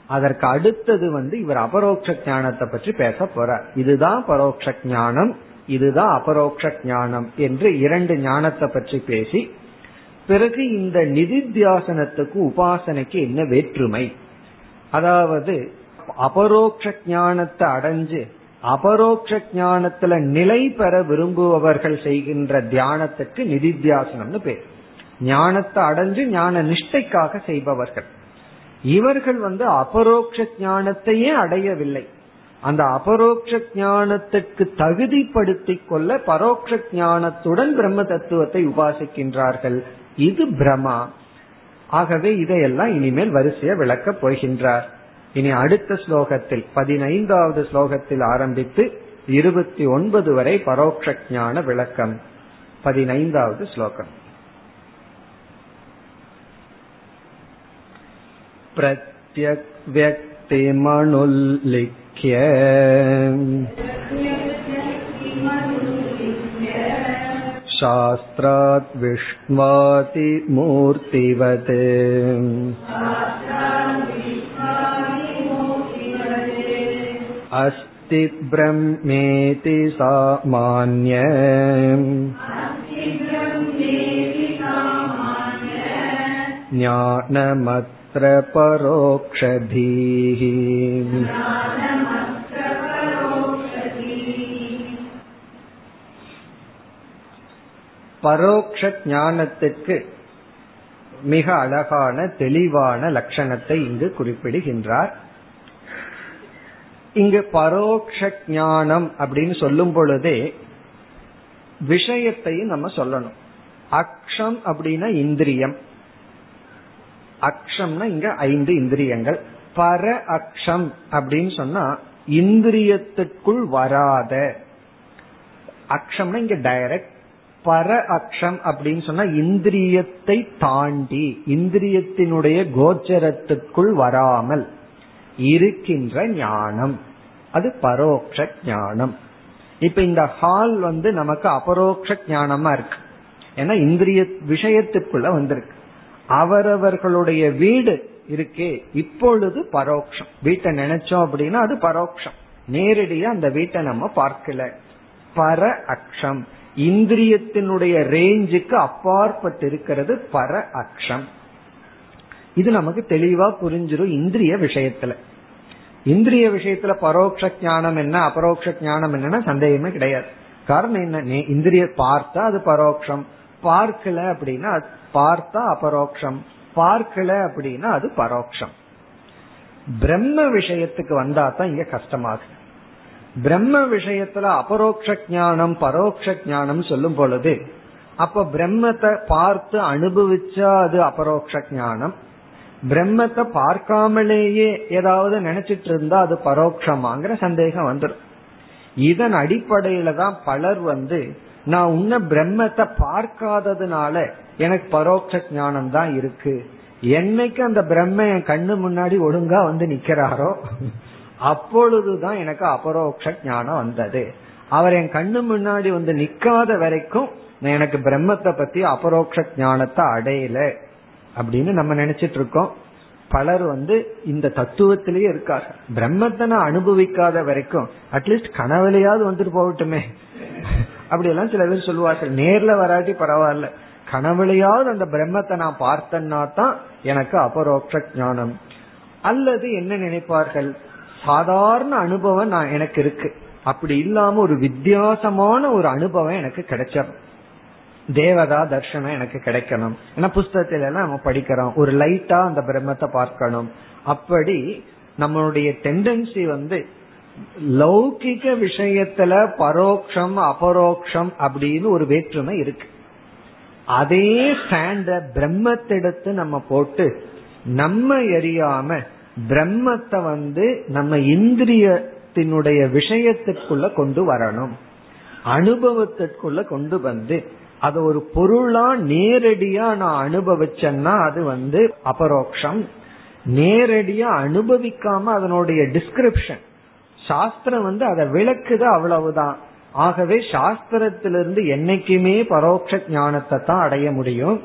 அதற்கு அடுத்தது வந்து இவர் அபரோக்ஷ ஞானத்தை பற்றி பேச போறார். இதுதான் பரோட்ச ஞானம் இதுதான் அபரோக்ஷ ஞானம் என்று இரண்டு ஞானத்தை பற்றி பேசி பிறகு இந்த நிதித்தியாசனத்துக்கு உபாசனைக்கு என்ன வேற்றுமை? அதாவது அபரோக்ஷ ஞானத்தை அடைஞ்சு அபரோக்ஷ ஞானத்துல நிலை பெற விரும்புபவர்கள் செய்கின்ற தியானத்துக்கு நிதித்தியாசனம்னு பேர். ஞானத்தை அடைஞ்சு ஞான நிஷ்டைக்காக செய்பவர்கள். இவர்கள் வந்து அபரோக்ஷ ஞானத்தையே அடையவில்லை. அந்த அபரோக்ஷ ஞானத்துக்கு தகுதிப்படுத்திக் கொள்ள பரோட்ச ஞானத்துடன் பிரம்ம தத்துவத்தை உபாசிக்கின்றார்கள். இது பிரமா ஆகவே இதையெல்லாம் இனிமேல் வரிசையை விளக்கப் போகின்றார். இனி அடுத்த ஸ்லோகத்தில் பதினைந்தாவது ஸ்லோகத்தில் ஆரம்பித்து இருபத்தி ஒன்பது வரை பரோட்ச ஞான விளக்கம். பதினைந்தாவது ஸ்லோகம். प्रत्यग्व्यक्तिमनुल्लिख्य शास्त्रात् विष्ण्वाति मूर्तिवत् अस्ति ब्रह्मेति सामान्य ज्ञानमत्र परोक्षधीः பரோக்ஷ ஞானத்துக்கு மிக அழகான தெளிவான லட்சணத்தை இங்கு குறிப்பிடுகின்றார் இங்கு பரோக்ஷ ஞானம் அப்படின்னு சொல்லும் பொழுதே விஷயத்தையும் நம்ம சொல்லணும் அக்ஷம் அப்படின்னா இந்திரியம் அக்ஷம்னா இங்க ஐந்து இந்திரியங்கள். பர அக்ஷம் அப்படின்னு சொன்னா இந்திரியத்துக்குள் வராத. அக்ஷம்னா இங்க டைரக்ட் பர அக்ஷம் அப்படின்னு சொன்னா இந்திரியத்தை தாண்டி இந்திரியத்தினுடைய கோச்சரத்துக்குள் வராமல் இருக்கின்ற ஞானம். அது பரோக்ஷ ஞானம். இப்ப இந்த ஹால் வந்து நமக்கு அபரோக்ஷ ஞானமா இருக்கு. ஏன்னா இந்திரிய விஷயத்துக்குள்ள வந்திருக்கு. அவரவர்களுடைய வீடு இருக்கே இப்பொழுது பரோக்ஷம். வீட்டை நினைச்சோம் அப்படின்னா அது பரோக்ஷம். நேரடியா அந்த வீட்டை நம்ம பார்க்கல. பர அக்ஷம். இந்திரியத்தினுடைய ரேஞ்சுக்கு அப்பாற்பட்டு இருக்கிறது பர அக்ஷம். இது நமக்கு தெளிவா புரிஞ்சிடும் இந்திரிய விஷயத்துல. இந்திரிய விஷயத்துல பரோட்ச ஞானம் என்ன அபரோக்ஷ ஞானம் என்னன்னா சந்தேகமே கிடையாது. காரணம் என்ன? இந்திரிய பார்த்தா அது பரோட்சம் பார்க்கல அப்படின்னா பார்த்தா அபரோக்ஷம். பார்க்கல அப்படின்னா அது பரோக்ஷம். பிரம்ம விஷயத்துக்கு வந்தா தான் இங்க கஷ்டமாகுது. பிரம்ம விஷயத்துல அபரோக்ஷ ஞானம் பரோட்ச ஞானம் சொல்லும் பொழுது அப்ப பிரம்மத்தை பார்த்து அனுபவிச்சா அது அபரோக்ஷ ஞானம். பிரம்மத்தை பார்க்காமலேயே ஏதாவது நினைச்சிட்டு இருந்தா அது பரோட்சமாங்கிற சந்தேகம் வந்துடும் இதன் அடிப்படையில தான் பலர் வந்து நான் உன்ன பிரம்மத்தை பார்க்காததுனால எனக்கு பரோட்ச ஞானம் தான் இருக்கு. என்னைக்கு அந்த பிரம்ம என் கண்ணு முன்னாடி ஒழுங்கா வந்து நிக்கிறாரோ அப்பொழுதுதான் எனக்கு அபரோக்ஷ ஞானம் வந்தது. அவர் என் கண்ணு முன்னாடி வந்து நிக்காத வரைக்கும் எனக்கு பிரம்மத்தை பத்தி அபரோக்ஷ ஞானத்தை அடையல அப்படின்னு நம்ம நினைச்சிட்டு இருக்கோம். பலர் வந்து இந்த தத்துவத்திலேயே இருக்கார். பிரம்மத்தை நான் அனுபவிக்காத வரைக்கும் அட்லீஸ்ட் கனவுலையாவது வந்துட்டு போகட்டுமே. அப்படி எல்லாம் சில பேர் சொல்லுவார்கள் நேர்ல வராட்டி பரவாயில்ல. கனவுலையாவது அந்த பிரம்மத்தை நான் பார்த்தேன்னா தான் எனக்கு அபரோக்ஷ ஞானம். அல்லது என்ன நினைப்பார்கள்? சாதாரண அனுபவம் நான் எனக்கு இருக்கு. அப்படி இல்லாம ஒரு வித்தியாசமான ஒரு அனுபவம் எனக்கு கிடைச்சிடும் தேவதா தர்ஷனம் எனக்கு கிடைக்கணும். ஏன்னா புஸ்தகத்தில எல்லாம் நம்ம படிக்கிறோம். ஒரு லைட்டா அந்த பிரம்மத்தை பார்க்கணும். அப்படி நம்மளுடைய டெண்டன்சி வந்து லௌகிக விஷயத்துல பரோக்ஷம் அபரோக்ஷம் அப்படின்னு ஒரு வேற்றுமை இருக்கு. அதே ஸ்டாண்ட பிரம்மத்தெடுத்து நம்ம போட்டு நம்ம எரியாம பிரம்மத்தை வந்து நம்ம இந்திரியத்தினுடைய விஷயத்திற்குள்ள கொண்டு வரணும். அனுபவத்திற்குள்ள கொண்டு வந்து அது ஒரு பொருளா நேரடியா நான் அனுபவிச்சேன்னா அது வந்து அபரோக்ஷம். நேரடியா அனுபவிக்காம அதனுடைய டிஸ்கிரிப்ஷன் சாஸ்திரம் வந்து அதை விளக்குது அவ்வளவுதான். ஆகவே சாஸ்திரத்திலிருந்து என்னைக்குமே பரோட்ச ஞானத்தை தான் அடைய முடியும்.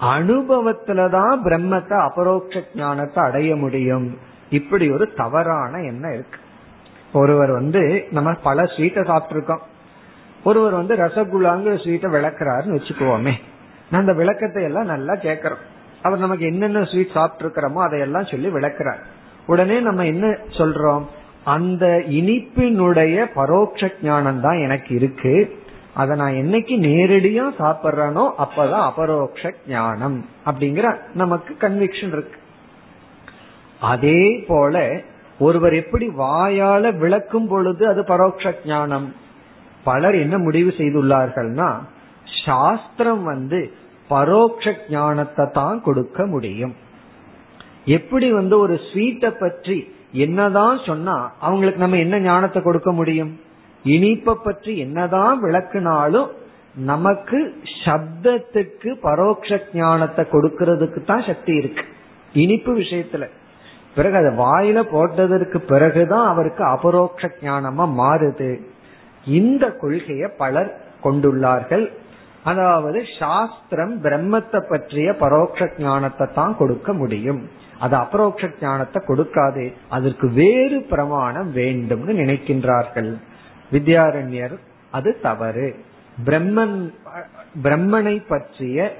அனுபவத்துலதான் பிரம்மத்தை அபரோக்ஷ ஞானத்தை அடைய முடியும். இப்படி ஒரு தவறான எண்ணம் இருக்கு. ஒருவர் வந்து நம்ம பல ஸ்வீட்டை சாப்பிட்டுருக்கோம். ஒருவர் வந்து ரசகுல்லாங்கிற ஸ்வீட்டை விளக்குறாருன்னு வச்சுக்குவோமே. நான் அந்த விளக்கத்தை எல்லாம் நல்லா கேட்கறோம். அவர் நமக்கு என்னென்ன ஸ்வீட் சாப்பிட்டு இருக்கிறோமோ அதையெல்லாம் சொல்லி விளக்குறார். உடனே நம்ம என்ன சொல்றோம்? அந்த இனிப்பினுடைய பரோட்ச ஞானம் தான் எனக்கு இருக்கு. அதை நான் என்னைக்கு நேரடியா சாப்பிட்றேனோ அப்பதான் அபரோக்ஷ ஞானம் அப்படிங்கிற நமக்கு கன்விக்ஷன் இருக்கு. அதே போல ஒருவர் எப்படி வாயால விளக்கும் பொழுது அது பரோட்ச ஞானம்? பலர் என்ன முடிவு செய்துள்ளார்கள்னா சாஸ்திரம் வந்து பரோட்ச ஞானத்தை தான் கொடுக்க முடியும். எப்படி வந்து ஒரு ஸ்வீட்டை பற்றி என்னதான் சொன்னா அவங்களுக்கு நம்ம என்ன ஞானத்தை கொடுக்க முடியும்? இனிப்பை பற்றி என்னதான் விளக்குனாலும் நமக்கு சப்தத்துக்கு பரோட்ச ஞானத்தை கொடுக்கறதுக்கு தான் சக்தி இருக்கு. இனிப்பு விஷயத்துல. பிறகு அதை வாயில போட்டதற்கு பிறகுதான் அவருக்கு அபரோக்ஷ ஞானமா மாறுது. இந்த கொள்கையை பலர் கொண்டுள்ளார்கள். அதாவது சாஸ்திரம் பிரம்மத்தை பற்றிய பரோட்ச ஞானத்தை தான் கொடுக்க முடியும். அது அபரோக்ஷ ஞானத்தை கொடுக்காது. அதற்கு வேறு பிரமாணம் வேண்டும்னு நினைக்கின்றார்கள். வித்யாரண்யர் அது தவறு. பிரம்மன் பிரம்மனை பற்றிய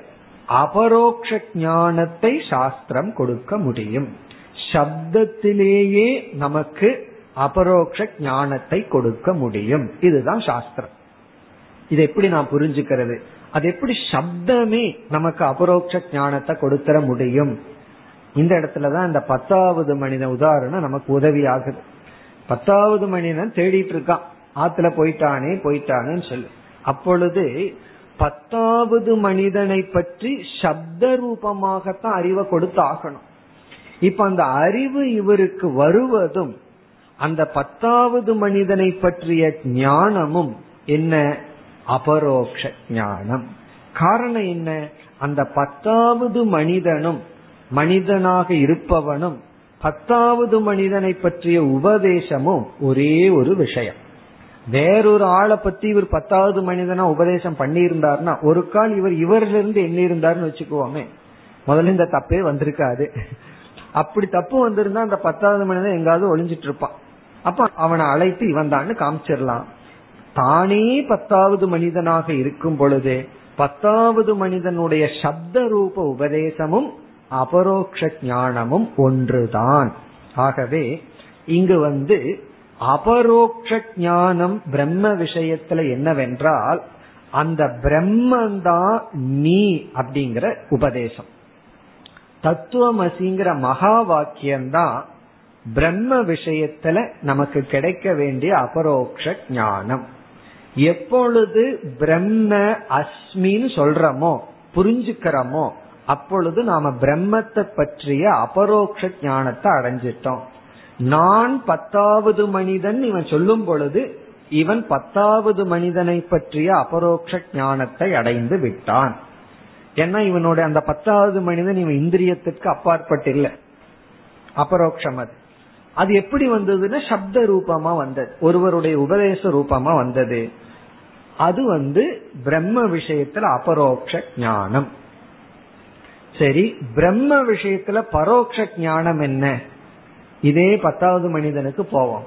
அபரோக்ஷ ஞானத்தை சாஸ்திரம் கொடுக்க முடியும். சப்தத்திலேயே நமக்கு அபரோக்ஷ ஞானத்தை கொடுக்க முடியும். இதுதான் சாஸ்திரம். இது எப்படி நான் புரிஞ்சுக்கிறது? அது எப்படி சப்தமே நமக்கு அபரோக்ஷ ஞானத்தை கொடுத்துட முடியும்? இந்த இடத்துலதான் இந்த பத்தாவது மனித உதாரணம் நமக்கு உதவி ஆகுது பத்தாவது மனிதன் தேடிட்டு இருக்கான். ஆத்துல போயிட்டானே போயிட்டானேன்னு சொல்லு. அப்பொழுது பத்தாவது மனிதனை பற்றி சப்த ரூபமாகத்தான் அறிவை கொடுத்து ஆகணும் இப்ப அந்த அறிவு இவருக்கு வருவதும் அந்த பத்தாவது மனிதனை பற்றிய ஞானமும் என்ன? அபரோக்ஷ ஞானம். காரணம் என்ன? அந்த பத்தாவது மனிதனும் மனிதனாக இருப்பவனும் பத்தாவது மனிதனை பற்றிய உபதேசமும் ஒரே ஒரு விஷயம். வேறொரு ஆளை பத்தி இவர் பத்தாவது மனிதனா உபதேசம் பண்ணியிருந்தார்னா ஒரு கால் இவர் இவர்ல இருந்து என்ன இருந்தார்னு வச்சுக்குவோமே முதல்ல இந்த தப்பே வந்திருக்காது. அப்படி தப்பு வந்திருந்தா அந்த பத்தாவது மனிதன் எங்காவது ஒளிஞ்சிட்டு இருப்பான். அப்ப அவனை அழைத்து இவன் தான் காமிச்சிடலாம். தானே பத்தாவது மனிதனாக இருக்கும் பொழுது பத்தாவது மனிதனுடைய சப்த ரூப உபதேசமும் அபரோக்ஷ ஞானமும் ஒன்றுதான். ஆகவே இங்கு வந்து அபரோக்ஷ ஞானம் பிரம்ம விஷயத்துல என்னவென்றால் அந்த பிரம்மந்தான் நீ அப்படிங்கிற உபதேசம். தத்துவமசிங்கிற மகா வாக்கியம்தான் பிரம்ம விஷயத்துல நமக்கு கிடைக்க வேண்டிய அபரோக்ஷ ஞானம் எப்பொழுது பிரம்ம அஸ்மின்னு சொல்றமோ புரிஞ்சுக்கிறோமோ அப்பொழுது நாம பிரம்மத்தை பற்றிய அபரோக்ஷ ஞானத்தை அடைஞ்சிட்டோம். நான் பத்தாவது மனிதன் இவன் சொல்லும் பொழுது இவன் பத்தாவது மனிதனை பற்றிய அபரோக்ஷ ஞானத்தை அடைந்து விட்டான். ஏன்னா இவனுடைய அந்த பத்தாவது மனிதன் இவன் இந்திரியத்துக்கு அப்பாற்பட்டு இல்லை அபரோக்ஷம் அது. அது எப்படி வந்ததுன்னா சப்த ரூபமா வந்தது. ஒருவருடைய உபதேச ரூபமா வந்தது. அது வந்து பிரம்ம விஷயத்துல அபரோக்ஷ ஞானம். சரி பிரம்ம விஷயத்துல பரோக்ஷ ஞானம் என்ன? இதே பத்தாவது மனிதனுக்கு போவோம்.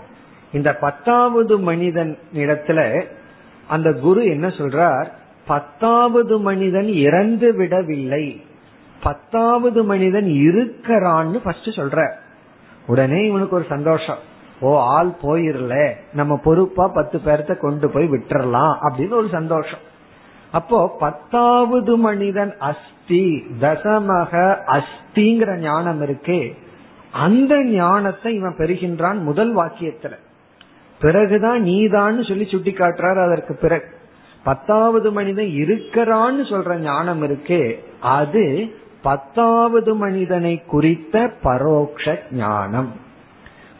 இந்த பத்தாவது மனிதன் இடத்துல அந்த குரு என்ன சொல்றார்? பத்தாவது மனிதன் இறந்து விடவில்லை. பத்தாவது மனிதன் இருக்கிறான்னு ஃபர்ஸ்ட் சொல்ற. உடனே இவனுக்கு ஒரு சந்தோஷம். ஓ ஆள் போயிரல நம்ம பொறுப்பா பத்து பேர்த்த கொண்டு போய் விட்டுறலாம் அப்படின்னு ஒரு சந்தோஷம். அப்போ பத்தாவது மனிதன் அஸ்த தசமக அஸ்திங்கிற ஞானம் இருக்கே அந்த ஞானத்தை இவன் பெறுகின்றான் முதல் வாக்கியத்துல. பிறகுதான் நீதான்னு சொல்லி சுட்டி காட்டுறாரு அதற்கு பிறகு. பத்தாவது மனிதன் இருக்கிறான்னு சொல்ற ஞானம் இருக்கே அது பத்தாவது மனிதனை குறித்த பரோக்ஷ ஞானம்.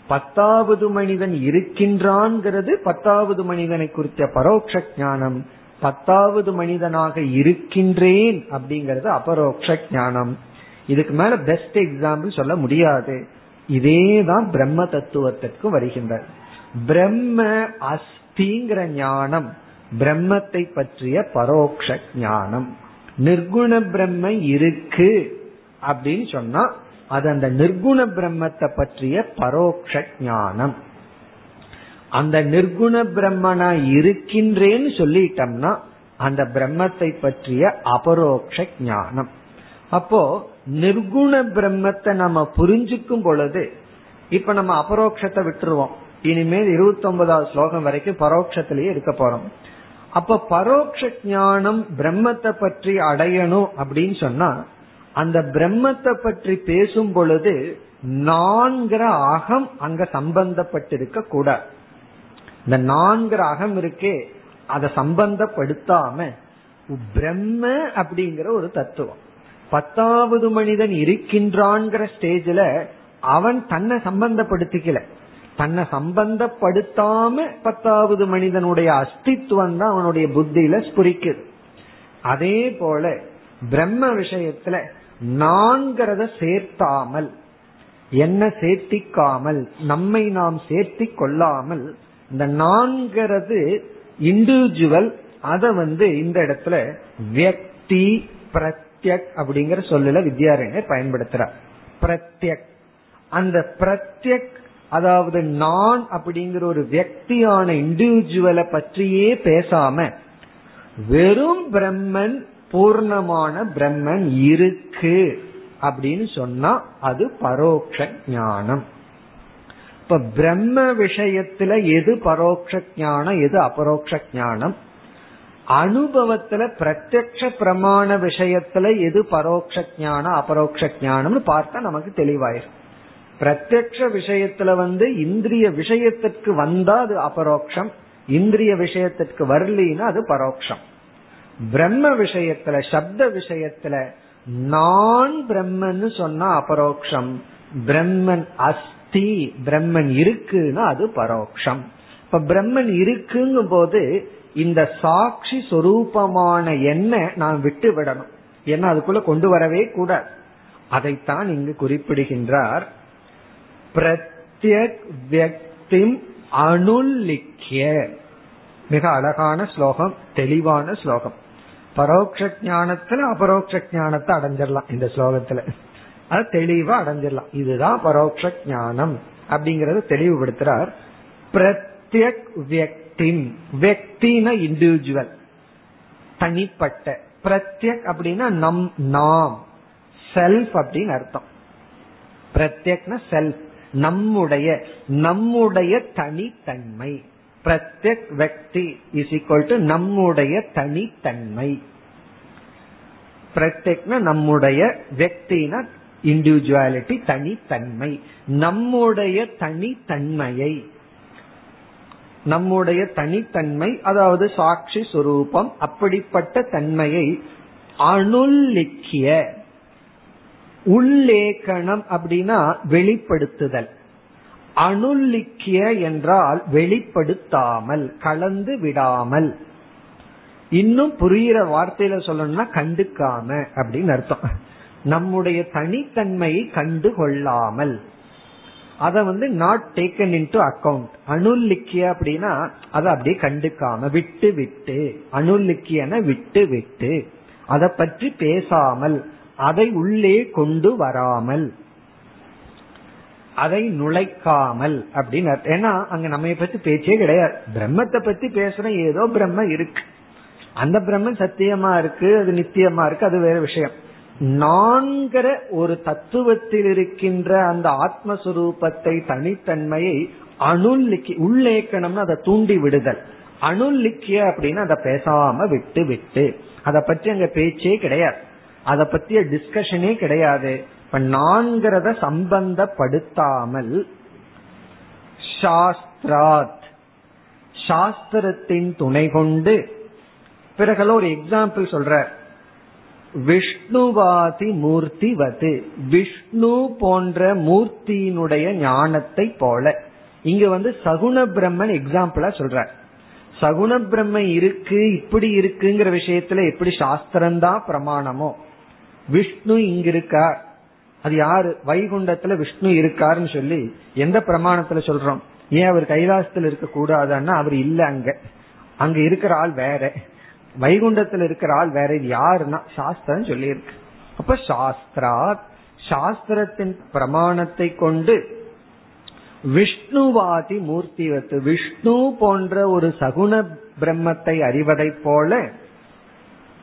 பத்தாவது மனிதன் இருக்கின்றான்ங்கிறது பத்தாவது மனிதனை குறித்த பரோட்ச ஞானம். பத்தாவது மனிதனாக இருக்கின்றேன் அப்படிங்கறது அபரோக்ஷ ஞானம். இதுக்கு மேல பெஸ்ட் எக்ஸாம்பிள் சொல்ல முடியாது. இதேதான் பிரம்ம தத்துவத்திற்கு வருகின்றது. பிரம்ம அஸ்திங்கிற ஞானம் பிரம்மத்தை பற்றிய பரோக்ஷ ஞானம். நிர்குண பிரம்ம இருக்கு அப்படின்னு சொன்னா அது அந்த நிர்குண பிரம்மத்தை பற்றிய பரோக்ஷ ஞானம். அந்த நிர்குண பிரம்மனா இருக்கின்றேன்னு சொல்லிட்டோம்னா அந்த பிரம்மத்தை பற்றிய அபரோக்ஷ ஞானம். அப்போ நிர்குண பிரம்மத்தை நம்ம புரிஞ்சுக்கும் பொழுது இப்ப நம்ம அபரோக்ஷத்தை விட்டுருவோம். இனிமேல் இருபத்தி ஒன்பதாவது ஸ்லோகம் வரைக்கும் பரோட்சத்திலேயே இருக்க போறோம். அப்ப பரோட்ச ஞானம் பிரம்மத்தை பற்றி அடையணும் அப்படின்னு சொன்னா அந்த பிரம்மத்தை பற்றி பேசும் பொழுது நான்கிற அகம் அங்க சம்பந்தப்பட்டிருக்க கூடாது இந்த நான்கிற அகம் இருக்கே அதை சம்பந்தப்படுத்தாம பிரம்ம அப்படிங்கிற ஒரு தத்துவம். பத்தாவது மனிதன் இருக்கின்றான்ங்கிற ஸ்டேஜ்ல அவன் தன்னை சம்பந்தப்படுத்திக்கல. தன்னை சம்பந்தப்படுத்தாம பத்தாவது மனிதனுடைய அஸ்தித்வம் தான் அவனுடைய புத்தியில ஸ்புரிக்குது. அதே போல பிரம்ம விஷயத்துல நான்கிறத சேர்த்தாமல் என்ன சேர்த்திக்காமல் நம்மை நாம் சேர்த்தி கொள்ளாமல் இந்த நான்கிறது இண்டிவிஜுவல் அதை வந்து இந்த இடத்துல வியக்தி பிரத்யக் அப்படிங்கிற சொல்லல வித்யாரண்யர் பயன்படுத்துறார். பிரத்யக். அந்த பிரத்யக் அதாவது நான் அப்படிங்கிற ஒரு வியக்தியான இண்டிவிஜுவலை பற்றியே பேசாம வெறும் பிரம்மன் பூர்ணமான பிரம்மன் இருக்கு அப்படின்னு சொன்னா அது பரோக்ஷ ஞானம். இப்ப பிரம்ம விஷயத்துல எது பரோட்ச ஞானம் எது அபரோக்ஷ ஞானம்? அனுபவத்துல பிரத்யக்ஷ பிரமாண விஷயத்துல எது பரோட்ச ஞானம் அபரோக்ஷ ஞானம்னு பார்த்தா நமக்கு தெளிவாயிரும். பிரத்யக்ஷ விஷயத்துல வந்து இந்திரிய விஷயத்திற்கு வந்தா அது அபரோக்ஷம் இந்திரிய விஷயத்திற்கு வரலினா அது பரோக்ஷம். பிரம்ம விஷயத்துல சப்த விஷயத்துல நான் பிரம்மன்னு சொன்னா அபரோக்ஷம் பிரம்மன் அஸ்தி பிரம்மன் இருக்குன்னா அது பரோக்ஷம். இப்ப பிரம்மன் இருக்குங்கும் போது இந்த சாட்சி சொரூபமான என்ன நான் விட்டு விடணும். ஏன்னா அதுக்குள்ள கொண்டு வரவே கூடாது. அதைத்தான் இங்கு குறிப்பிடுகின்றார். பிரத்யக் வியக்திம் அனுல்லிக்கிய மிக அழகான ஸ்லோகம் தெளிவான ஸ்லோகம். பரோட்ச ஞானத்துல அபரோக்ஷ ஞானத்தை அடைஞ்சிடலாம் இந்த ஸ்லோகத்துல. அது தெளிவா அடைஞ்சிடலாம். இதுதான் பரோட்ச ஞானம் அப்படிங்கறத தெளிவுபடுத்துறார் பிரத்யக் வியக்தின். வியக்தின இண்டிவிஜுவல் தனிப்பட்ட. பிரத்யக் அப்படின்னா நம் நாம். செல்ஃப் அப்படின்னு அர்த்தம். பிரத்யக்னா செல்ஃப் நம்முடைய நம்முடைய தனித்தன்மை. பிரத்யக் வக்தி இஸ் ஈக்வல் டு நம்முடைய தனித்தன்மை. பிரத்யக்னா நம்முடைய வெக்தினா இண்டிவிஜுவாலிட்டி தனித்தன்மை. நம்முடைய தனித்தன்மையை. நம்முடைய தனித்தன்மை அதாவது சாட்சி சுரூபம் அப்படிப்பட்ட தன்மையை அனுல்லிக்கிய உள்ளேக்கணம் அப்படின்னா வெளிப்படுத்துதல். அனுல்லிக்கிய என்றால் வெளிப்படுத்தாமல் கலந்து விடாமல். இன்னும் புரிகிற வார்த்தையில சொல்லணும்னா கண்டுக்காம அப்படின்னு அர்த்தம். நம்முடைய தனித்தன்மையை கண்டு கொள்ளாமல். அத வந்து not taken into account அனுல்லிக்கிய அப்படின்னா அதை அப்படியே கண்டுக்காம விட்டு விட்டு அனுல்லிக்கியன விட்டு விட்டு அதை பற்றி பேசாமல் அதை உள்ளே கொண்டு வராமல். அதை நுழைக்காமல் அப்படின்னு ஏன்னா அங்க நம்ம பத்தி பேச்சே கிடையாது. பிரம்மத்தை பத்தி பேசுற ஏதோ பிரம்ம இருக்கு. அந்த பிரம்மன் சத்தியமா இருக்கு அது நித்தியமா இருக்கு அது வேற விஷயம். நான்கிற ஒரு தத்துவத்தில் இருக்கின்ற அந்த ஆத்மஸ்வரூபத்தை தனித்தன்மையை அணுல்லிக்கி உள்ளேக்கணும்னு அதை தூண்டி விடுதல். அணுல்லிக்கிய அப்படின்னு அதை பேசாம விட்டு விட்டு. அதை பற்றி அங்க பேச்சே கிடையாது. அதை பத்திய டிஸ்கஷனே கிடையாது. இப்ப நான்கிறத சம்பந்தப்படுத்தாமல் சாஸ்திராத் சாஸ்திரத்தின் துணை கொண்டு பிறகு ஒரு எக்ஸாம்பிள் சொல்ற. விஷ்ணுவாதி மூர்த்தி வது விஷ்ணு போன்ற மூர்த்தியினுடைய ஞானத்தை போல. இங்க வந்து சகுண பிரம்மன் எக்ஸாம்பிளா சொல்ற சகுண பிரம்ம இருக்கு இப்படி இருக்குங்கிற விஷயத்துல எப்படி சாஸ்திரம்தான் பிரமாணமோ? விஷ்ணு இங்க இருக்கார் அது யாரு? வைகுண்டத்துல விஷ்ணு இருக்காருன்னு சொல்லி எந்த பிரமாணத்துல சொல்றோம்? ஏன் அவர் கைலாசத்துல இருக்க கூடாதுன்னா அவர் இல்ல அங்க. அங்க இருக்கிற ஆள் வேற. வைகுண்டத்துல இருக்கிற ஆள் வேற இது யாருன்னா சாஸ்திரம் சொல்லியிருக்கு. அப்ப சாஸ்திரா சாஸ்திரத்தின் பிரமாணத்தை கொண்டு விஷ்ணுவாதி மூர்த்திவத்து விஷ்ணு போன்ற ஒரு சகுண பிரம்மத்தை அறிவதை போல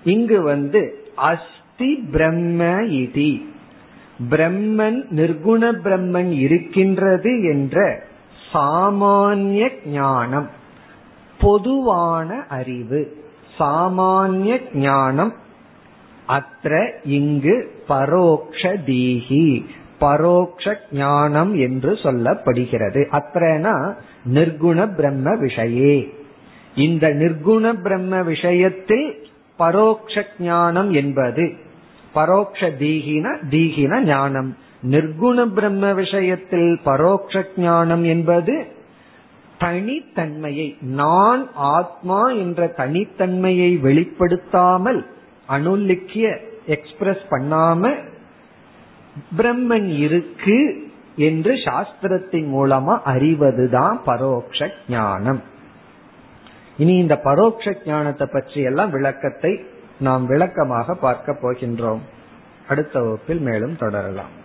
இங்கு வந்து அஸ்தி பிரம்ம இதி. பிரம்மன் நிர்குண பிரம்மன் இருக்கின்றது என்ற சாமானிய ஞானம் பொதுவான அறிவு. சாமானிய ஞானம் அத்த இங்கு பரோக்ஷ தீகி பரோக்ஷ ஞானம் என்று சொல்லப்படுகிறது. அத்தனா நிர்குண பிரம்ம விஷயே. இந்த நிர்குண பிரம்ம விஷயத்தில் பரோக்ஷ ஞானம் என்பது. பரோக்ஷ தீகின தீகின ஞானம். நிர்குண பிரம்ம விஷயத்தில் பரோக்ஷ ஞானம் என்பது தனித்தன்மையை நான் ஆத்மா என்ற தனித்தன்மையை வெளிப்படுத்தாமல் அனுலிக்கிய எக்ஸ்பிரஸ் பண்ணாம பிரம்மன் இருக்கு என்று சாஸ்திரத்தின் மூலமா அறிவதுதான் பரோக்ஷ ஞானம். இனி இந்த பரோக்ஷ ஞானத்தை பற்றி எல்லாம் விளக்கத்தை நாம் விளக்கமாக பார்க்க போகின்றோம். அடுத்த வகுப்பில் மேலும் தொடரலாம்.